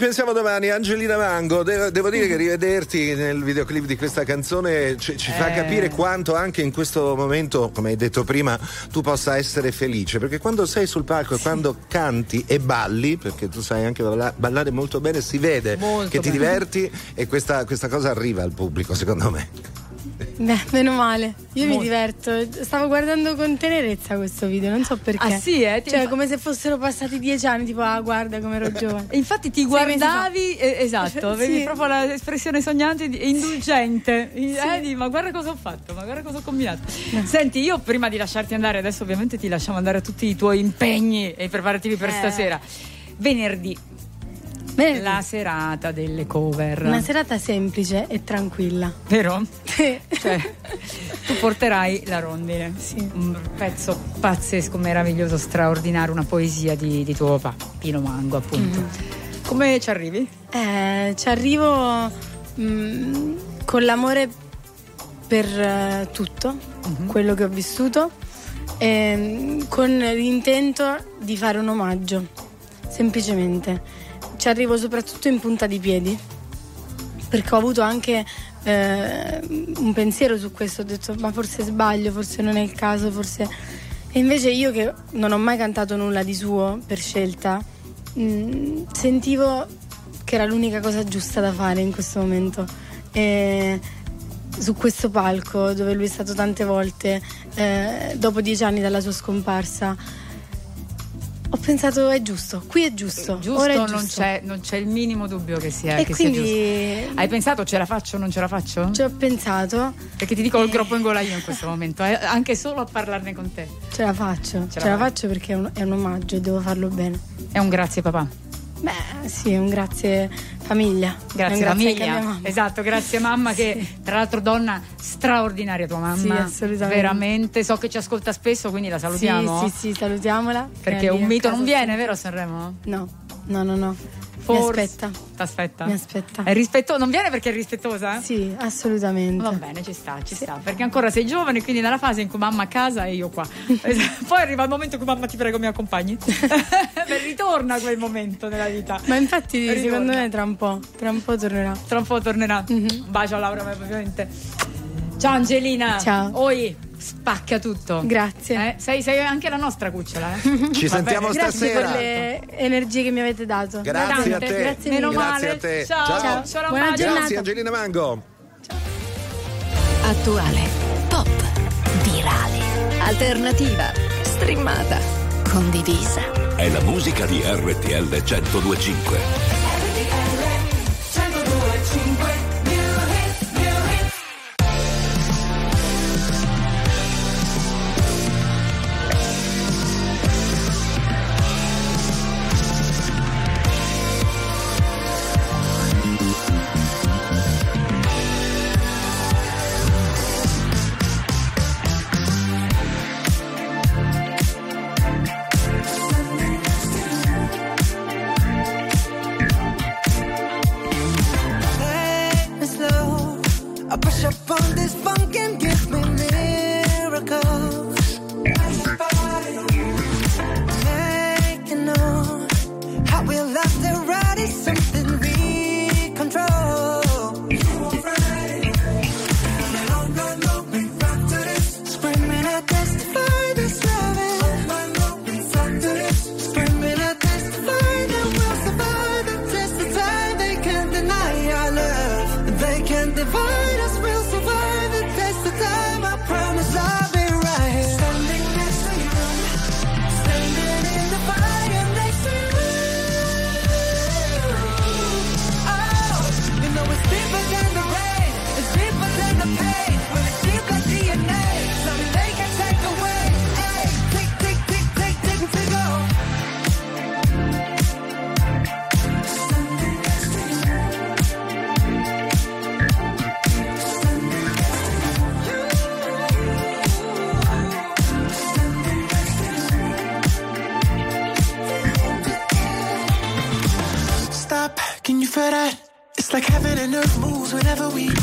pensiamo domani, Angelina Mango. Devo, devo dire che rivederti nel videoclip di questa canzone ci, ci fa Eh. capire quanto anche in questo momento, come hai detto prima, tu possa essere felice. Perché quando sei sul palco e quando canti e balli, perché tu sai anche balla- ballare molto bene, si vede Molto che ti bene. diverti e questa, questa cosa arriva al pubblico, secondo me. Beh, meno male. Io mi Molto. diverto. Stavo guardando con tenerezza questo video, non so perché. Ah, sì, eh? Cioè, come se fossero passati dieci anni, tipo, ah, guarda come ero giovane. E Infatti ti guardavi, eh, esatto, avevi Sì. proprio l'espressione sognante e indulgente. Eh, di, ma guarda cosa ho fatto, ma guarda cosa ho combinato. Senti, io prima di lasciarti andare, adesso ovviamente ti lasciamo andare a tutti i tuoi impegni e i preparativi per Eh. stasera. Venerdì, Venerdì. la serata delle cover. Una serata semplice e tranquilla. Vero? Cioè, tu porterai la rondine, un pezzo pazzesco, meraviglioso, straordinario, una poesia di, di tuo papà, Pino Mango, appunto. Come ci arrivi? Eh, ci arrivo mm, con l'amore per eh, tutto quello che ho vissuto e mm, con l'intento di fare un omaggio, semplicemente. Ci arrivo soprattutto in punta di piedi perché ho avuto anche eh, un pensiero su questo, ho detto ma forse sbaglio, forse non è il caso, forse... E invece io che non ho mai cantato nulla di suo per scelta, mm, sentivo che era l'unica cosa giusta da fare in questo momento. E su questo palco dove lui è stato tante volte, eh, dopo dieci anni dalla sua scomparsa, ho pensato è giusto, qui è giusto. Giusto, ora è non, giusto. c'è, non c'è il minimo dubbio che sia, E che sia quindi- giusto. Hai pensato ce la faccio o non ce la faccio? Ci ho pensato. Perché ti dico ho il groppo in gola io in questo momento, eh, anche solo a parlarne con te. Ce la faccio, ce, la la fai. faccio perché è un, è un omaggio e devo farlo bene. È un grazie papà. Beh, sì, un grazie famiglia. Grazie, mia famiglia. Esatto, grazie mamma che tra l'altro donna straordinaria tua mamma. Sì, assolutamente. Veramente, so che ci ascolta spesso, quindi la salutiamo. Sì, sì, sì, salutiamola. Perché un mito non viene, vero Sanremo? No, no, no, no. Forse. Mi aspetta. T'aspetta? Mi aspetta. È rispetto- non viene perché è rispettosa? Sì, assolutamente. Va bene, ci sta, ci sta. Perché ancora sei giovane, quindi nella fase in cui mamma a casa e io qua. Poi arriva il momento in cui mamma ti prego mi accompagni. Ritorna quel momento nella vita. Ma infatti, Ritorna. secondo me, tra un po', tra un po' tornerà. Tra un po' tornerà. Un bacio a Laura, ovviamente. Ciao Angelina. Ciao. Oi, spacca tutto. Grazie. Eh, sei, sei, anche la nostra cucciola. Eh? Ci Va sentiamo bene. stasera. Grazie per le energie che mi avete dato. Grazie Tante. a te. Grazie mille. Grazie a te. Ciao. Ciao. Ciao. Buona giornata. Grazie Angelina Mango. Ciao. Attuale. Pop. Virale. Alternativa. Streamata. Condivisa. È la musica di RTL 1025. RTL 1025. Whenever we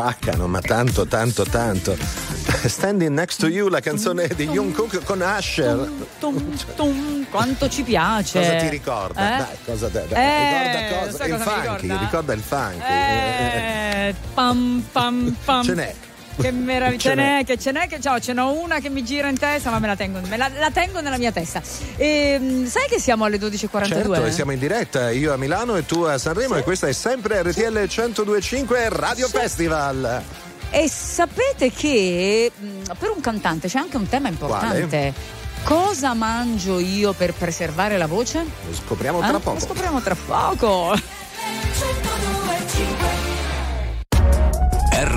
spaccano, ma tanto, tanto, tanto. Standing Next to You, la canzone di Jungkook con Asher. Tum, tum, quanto ci piace. Cosa ti ricorda? Eh? Dai, cosa te- Eh, ricorda cosa? il cosa funky, ricorda? ricorda il funky. Eh, pam pam pam. Ce n'è. Che meraviglia. Ce n'è. che ce n'è, che ciao, ce n'ho una che mi gira in testa, ma me la tengo, me la, la tengo nella mia testa. Ehm, sai che siamo alle 12.42? Certo, e siamo in diretta, io a Milano e tu a Sanremo e questa è sempre RTL 1025 Radio Festival. E sapete che mh, per un cantante c'è anche un tema importante. Cosa mangio io per preservare la voce? Lo scopriamo tra Eh? poco. Lo scopriamo tra poco.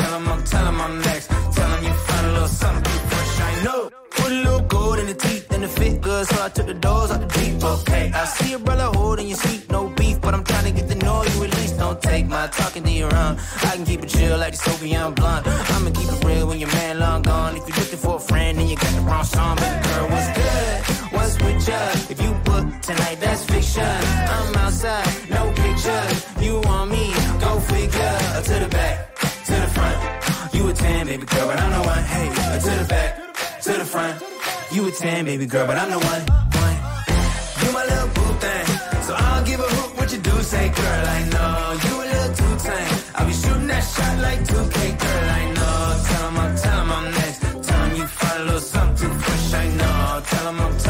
Tell 'em I'm, tell I'm next. Tell 'em you find a little something fresh, I know. Put a little gold in the teeth and it fit good, so I took the doors out the deep. Okay, I see a brother holding your seat, no beef, but I'm trying to get the know you at least. Don't take my talking to your own. I can keep it chill like the Soviet blonde. I'ma keep it real when your man long gone. If you're looking for a friend and you got the wrong song, baby front. You a 10, baby girl, but I'm the one. one. You my little boo thing. So I'll give a hoot what you do. Say, girl, I know you a little too tame. I'll be shooting that shot like 2K, girl, I know. Tell 'em I'm, tell 'em I'm next. Tell 'em you find a little something fresh, I know. Tell Tell 'em I'm, tell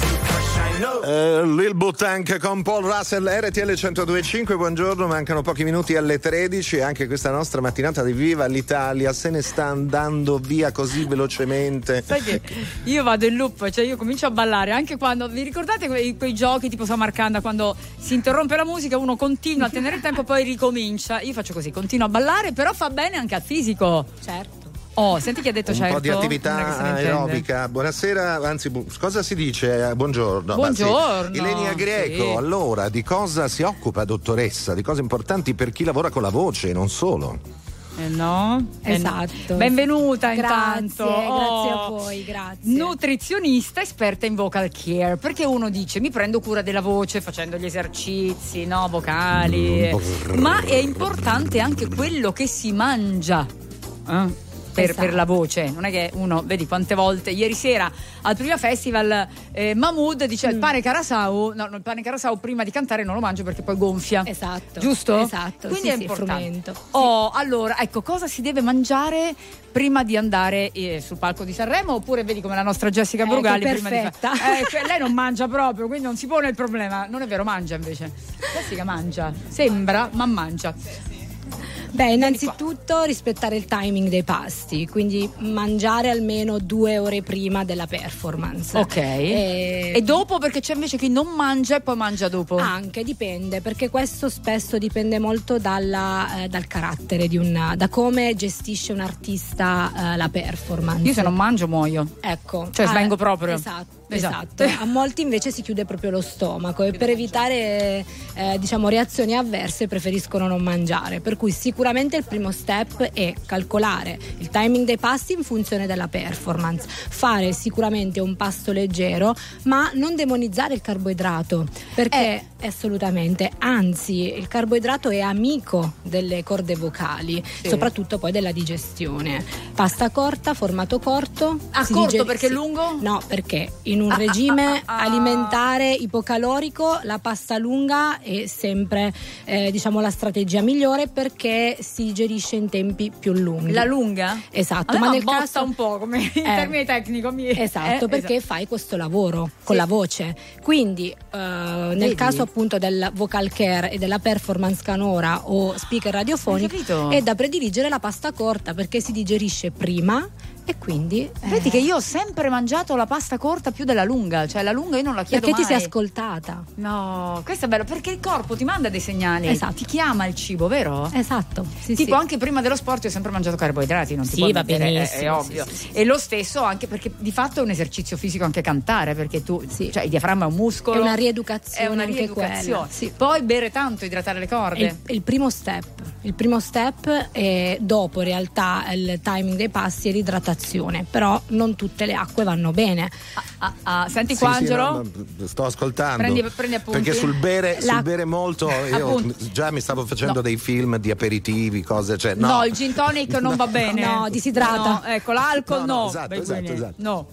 Eh, Lil Butank con Paul Russell, RTL 1025, buongiorno, mancano pochi minuti alle 13 e anche questa nostra mattinata di Viva l'Italia se ne sta andando via così velocemente. Sai che io vado in loop, cioè io comincio a ballare anche quando. Vi ricordate quei, quei giochi tipo Samarcanda quando si interrompe la musica, uno continua a tenere il tempo, poi ricomincia. Io faccio così, continuo a ballare, però fa bene anche al fisico. Certo. Oh, senti chi ha detto Un certo. po' di è attività aerobica. Buonasera, anzi, bu- cosa si dice? Buongiorno. Buongiorno, Anzi, Ilenia Greco, sì. allora, di cosa si occupa, dottoressa? Di cose importanti per chi lavora con la voce, non solo. Eh no? Eh no. Esatto. Benvenuta Grazie, intanto. grazie a Oh. voi, grazie. Nutrizionista esperta in vocal care, perché uno dice mi prendo cura della voce facendo gli esercizi, no, vocali, ma è importante anche quello che si mangia. eh, Per, Esatto. per la voce, non è che uno, vedi quante volte, ieri sera al primo festival eh, Mahmood dice Mm. il pane carasau, no, il pane carasau prima di cantare non lo mangio perché poi gonfia. Esatto. Giusto? Esatto, Quindi sì, è sì, importante. Oh, allora, ecco, cosa si deve mangiare prima di andare eh, sul palco di Sanremo? Oppure vedi come la nostra Jessica Ecco, Brugali prima di perfetta. fa- Eh, cioè, lei non mangia proprio, quindi non si pone il problema. Non è vero, mangia invece. Jessica mangia. Sembra, ma mangia. Beh, innanzitutto rispettare il timing dei pasti, quindi mangiare almeno due ore prima della performance. Ok. E, E dopo perché c'è invece chi non mangia e poi mangia dopo. Anche dipende, perché questo spesso dipende molto dalla, eh, dal carattere di un, da come gestisce un artista eh, la performance. Io se non mangio muoio. Ecco. Cioè, Ah, svengo proprio. Esatto. Esatto. Esatto. a molti invece si chiude proprio lo stomaco e per evitare eh, diciamo reazioni avverse preferiscono non mangiare. Per cui sicuramente il primo step è calcolare il timing dei pasti in funzione della performance, fare sicuramente un pasto leggero, ma non demonizzare il carboidrato, perché assolutamente, anzi, il carboidrato è amico delle corde vocali, Sì. soprattutto poi della digestione. Pasta corta, formato corto. Ah, si corto digeri- perché lungo? No, perché in un Ah, ah, regime ah, ah. alimentare ipocalorico la pasta lunga è sempre eh, diciamo la strategia migliore perché si digerisce in tempi più lunghi. La lunga? Esatto, A me ma nel caso un po' come in Eh. termini tecnico. mi- Esatto, eh, perché esatto. fai questo lavoro con la voce. Quindi, eh, nel Vedi? caso appunto del vocal care e della performance canora o speaker radiofonico, è da prediligere la pasta corta perché si digerisce prima e quindi. eh, Vedi che io ho sempre mangiato la pasta corta più della lunga, cioè la lunga io non la chiedo perché ti sei mai. ascoltata. No, questo è bello perché il corpo ti manda dei segnali, Esatto. ti chiama il cibo, vero? Esatto. Sì, tipo sì. anche prima dello sport io ho sempre mangiato carboidrati, non ti Sì, puoi va mettere, è- è, benissimo, ovvio. sì, E lo stesso anche perché di fatto è un esercizio fisico anche cantare, perché tu, cioè il diaframma è un muscolo. È una rieducazione È una rieducazione. sì. Poi bere tanto, idratare le È corde. il, è il primo step. Il primo step è dopo in realtà il timing dei passi è l'idratazione, però non tutte le acque vanno bene. Ah, ah, senti Sì, qua sì, Angelo? no, no, sto ascoltando. Prendi- prendi. Perché sul bere, La- sul bere molto io già mi stavo facendo No. dei film di aperitivi, cose, cioè No. no. il gin tonic non va bene. No, disidrata. No, ecco, l'alcol No, no, no. esatto, esatto, esatto. No.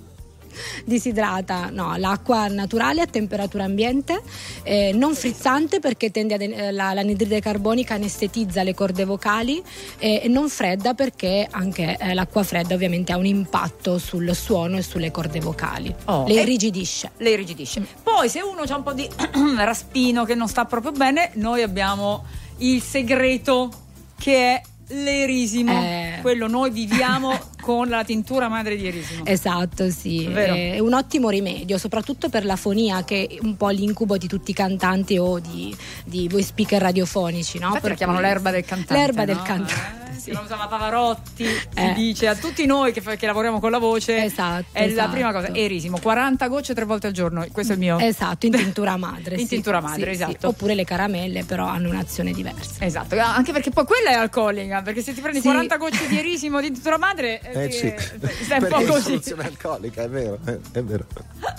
Disidrata, no, l'acqua naturale a temperatura ambiente, eh, non frizzante perché tende ad, eh, la, l'anidride carbonica anestetizza le corde vocali eh, e non fredda perché anche eh, l'acqua fredda ovviamente ha un impatto sul suono e sulle corde vocali. Oh, Le irrigidisce. le irrigidisce. Poi se uno ha un po' di raspino che non sta proprio bene, noi abbiamo il segreto che è l'erisimo. Eh. Quello noi viviamo con la tintura madre di erisimo. Esatto, sì, Vero. è un ottimo rimedio, soprattutto per la fonia che è un po' l'incubo di tutti i cantanti o di, di voi speaker radiofonici, no? Infatti Per la chiamano l'erba del cantante. L'erba no? del cantante. Eh, Si la usava Pavarotti, si Eh. dice a tutti noi che, fa- che lavoriamo con la voce. Esatto, È la esatto. prima cosa. Erisimo, 40 gocce tre volte al giorno. Questo è il mio. Esatto, in tintura madre. In sì, tintura madre, sì, sì. esatto. Oppure le caramelle, però hanno un'azione diversa. Esatto, anche perché poi quella è alcolica, perché se ti prendi Sì. 40 gocce di erisimo di tintura madre, eh, Eh sì. stai un po' è così. soluzione alcolica, è vero, è, è vero.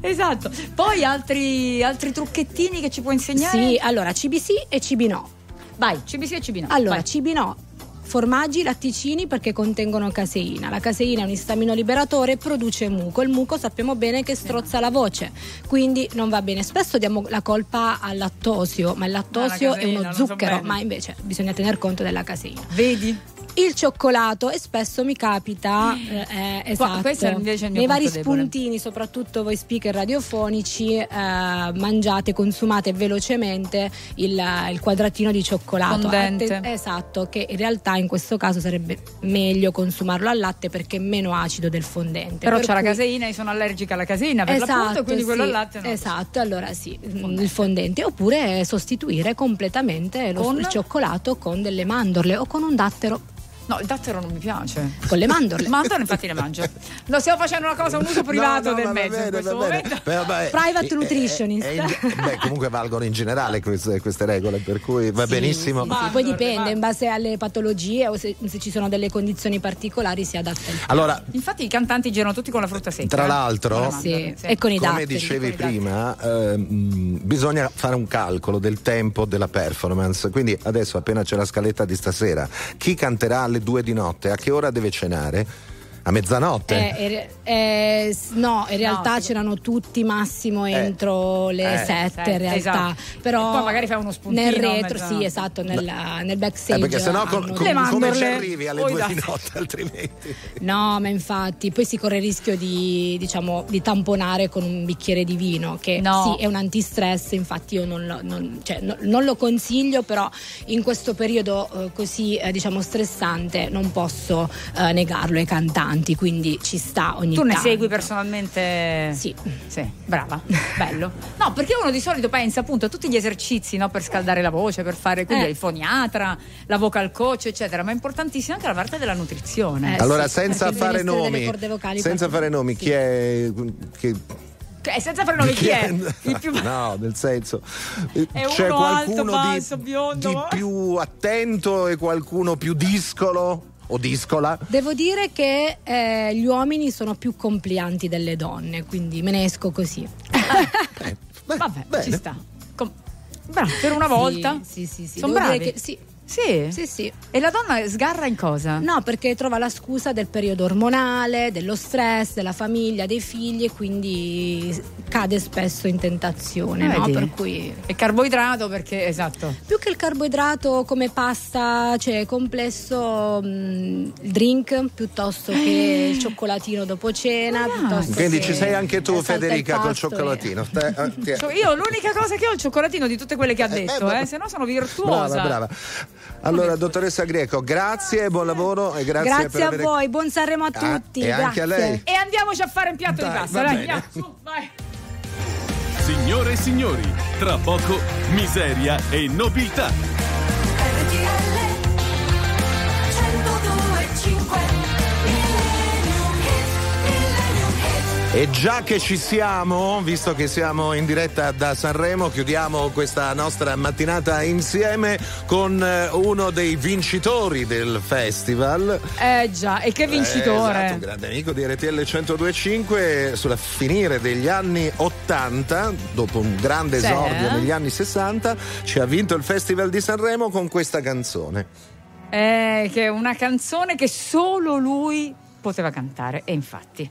Esatto. Poi altri, altri trucchettini che ci puoi insegnare? Sì, allora CBC e CB no. Vai, CBC e CB no. Allora, Vai. CB no. Formaggi, latticini perché contengono caseina. La caseina è un istamino liberatore e produce muco. Il muco sappiamo bene che strozza la voce, quindi non va bene. Spesso diamo la colpa al lattosio, ma il lattosio No, la è caseina, uno so zucchero, bene. ma invece bisogna tener conto della caseina. Vedi? Il cioccolato e spesso mi capita eh, eh, esatto, questo è invece il mio nei vari debole. spuntini, soprattutto voi speaker radiofonici, eh, mangiate, consumate velocemente il, il quadratino di cioccolato. Fondente. Atte- esatto, che in realtà in questo caso sarebbe meglio consumarlo al latte perché è meno acido del fondente. Però Per c'è la cui- caseina, io sono allergica alla caseina per l'appunto, quindi quello sì, al latte no. Esatto, allora sì, il fondente. Oppure sostituire completamente lo- Con? il cioccolato con delle mandorle o con un dattero. No, il dattero non mi piace. Con le mandorle. Mandorle infatti le mangio. No, stiamo facendo una cosa, un uso privato No, no, del mezzo in bene, questo va bene. momento. Beh, vabbè, Private eh, nutritionist. eh, eh, beh, comunque valgono in generale queste, queste regole, per cui va Sì, benissimo. sì, sì. Poi dipende, in base alle patologie o se, se ci sono delle condizioni particolari si adatta il Allora, Infatti i cantanti girano tutti con la frutta secca. Tra eh. l'altro, Sì, e con i come datteri. dicevi prima, ehm, bisogna fare un calcolo del tempo della performance. Quindi adesso, appena c'è la scaletta di stasera, chi canterà alle due di notte? A che ora deve cenare? A mezzanotte? Eh, eh, eh, no, in realtà c'erano tutti massimo entro le Eh. 7 Sette, in realtà. esatto. Però poi magari fai uno spuntino nel retro, sì, esatto, nella- nel backstage. Eh, perché sennò con- con- Le come ci arrivi alle o i due di datteri. notte altrimenti? No, ma infatti poi si corre il rischio di, diciamo, di tamponare con un bicchiere di vino, che No. sì è un antistress, infatti io non lo, non- cioè, no- non lo consiglio, però in questo periodo eh, così eh, diciamo stressante non posso eh, negarlo ai cantanti, quindi ci sta ogni Tu ne tanto. segui personalmente? Sì. Sì, brava, bello. No, perché uno di solito pensa appunto a tutti gli esercizi no, per scaldare la voce, per fare quindi Eh. il foniatra, la vocal coach, eccetera, ma è importantissima anche la parte della nutrizione. Eh, allora, sì, senza fare nomi, corde vocali senza fare nomi, chi è. Che, Eh, senza fare nomi chi è? Più No, nel senso. È c'è uno alto, qualcuno basso, di, biondo. di più attento e qualcuno più discolo o discola. Devo dire che eh, gli uomini sono più complianti delle donne, quindi me ne esco così. Vabbè, ci sta. Com- bravo, per una volta. Sì, sì, sì. Sono bravi. che- sì. Sì? Sì, sì. E la donna sgarra in cosa? No, perché trova la scusa del periodo ormonale, dello stress, della famiglia, dei figli e quindi cade spesso in tentazione, no? Vedi? Per cui E carboidrato perché, esatto. più che il carboidrato come pasta, cioè complesso mh, il drink piuttosto che il cioccolatino dopo cena, piuttosto Quindi ci sei anche tu, eh, Federica, col e- cioccolatino. Te- eh, Cioè, io l'unica cosa che ho è il cioccolatino di tutte quelle che ha detto, ma- eh, se no sono virtuosa. Brava, brava. Allora, dottoressa Greco, grazie, buon lavoro e grazie, Grazie, per a avere... voi, buon Sanremo a Ah, tutti. e anche a lei. E andiamoci a fare un piatto di Dai, pasta, va dai, bene. andiamo, su, vai. Signore e signori, tra poco miseria e nobiltà. E già che ci siamo, visto che siamo in diretta da Sanremo, chiudiamo questa nostra mattinata insieme con eh, uno dei vincitori del festival. Eh già, e che vincitore. Eh, esatto, un grande amico di RTL 1025 sulla finire degli anni 80, dopo un grande Sì. esordio negli anni 60, ci ha vinto il Festival di Sanremo con questa canzone. Eh, che è una canzone che solo lui poteva cantare, e infatti.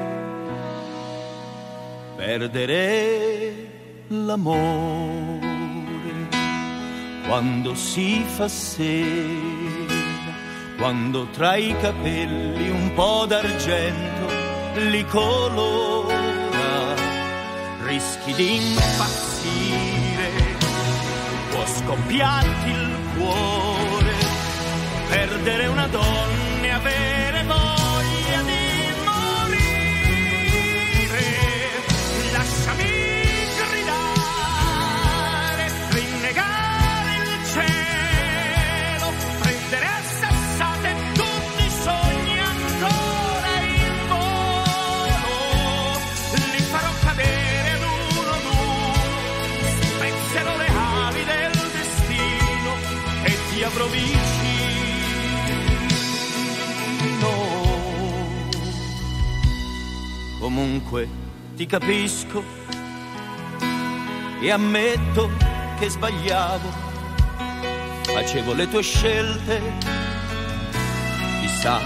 perdere l'amore. Quando si fa sera, quando tra i capelli un po' d'argento li colora, rischi di impazzire, può scoppiarti il cuore, perdere una donna Comunque ti capisco e ammetto che sbagliavo. Facevo le tue scelte, chissà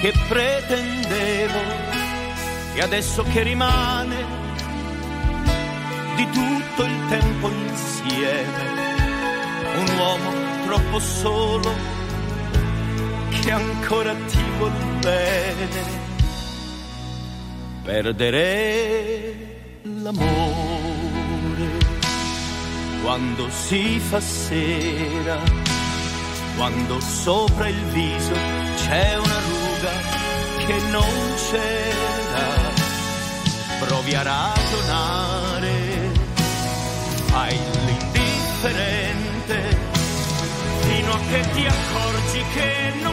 che pretendevo e adesso che rimane di tutto il tempo insieme, un uomo troppo solo che ancora ti vuol bene. Perdere l'amore quando si fa sera, quando sopra il viso c'è una ruga che non c'era. Provi a ragionare, fai l'indifferente fino a che ti accorgi che non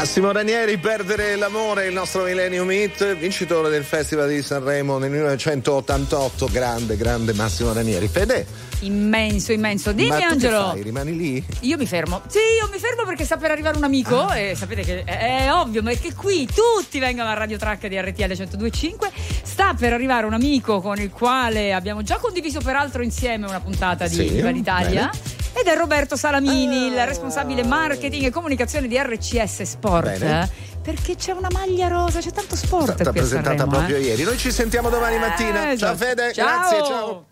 Massimo Ranieri, Perdere l'amore, il nostro Millennium Hit, vincitore del Festival di Sanremo nel 1988. Grande, grande Massimo Ranieri. Fede, Immenso, immenso. Dimmi ma Angelo. fai? Rimani lì? Io mi fermo. Sì, io mi fermo perché sta per arrivare un amico e sapete che è, è ovvio, ma è che qui tutti vengono a Radio Track di RTL 1025. Sta per arrivare un amico con il quale abbiamo già condiviso peraltro insieme una puntata di Sì, Viva l'Italia. bene. Ed è Roberto Salamini, il responsabile marketing e comunicazione di RCS Sport. Bene. Perché c'è una maglia rosa, c'è tanto sport È stata presentata Sanremo, proprio eh. ieri. Noi ci sentiamo domani mattina. Eh, ciao esatto. Fede, Ciao. grazie, ciao.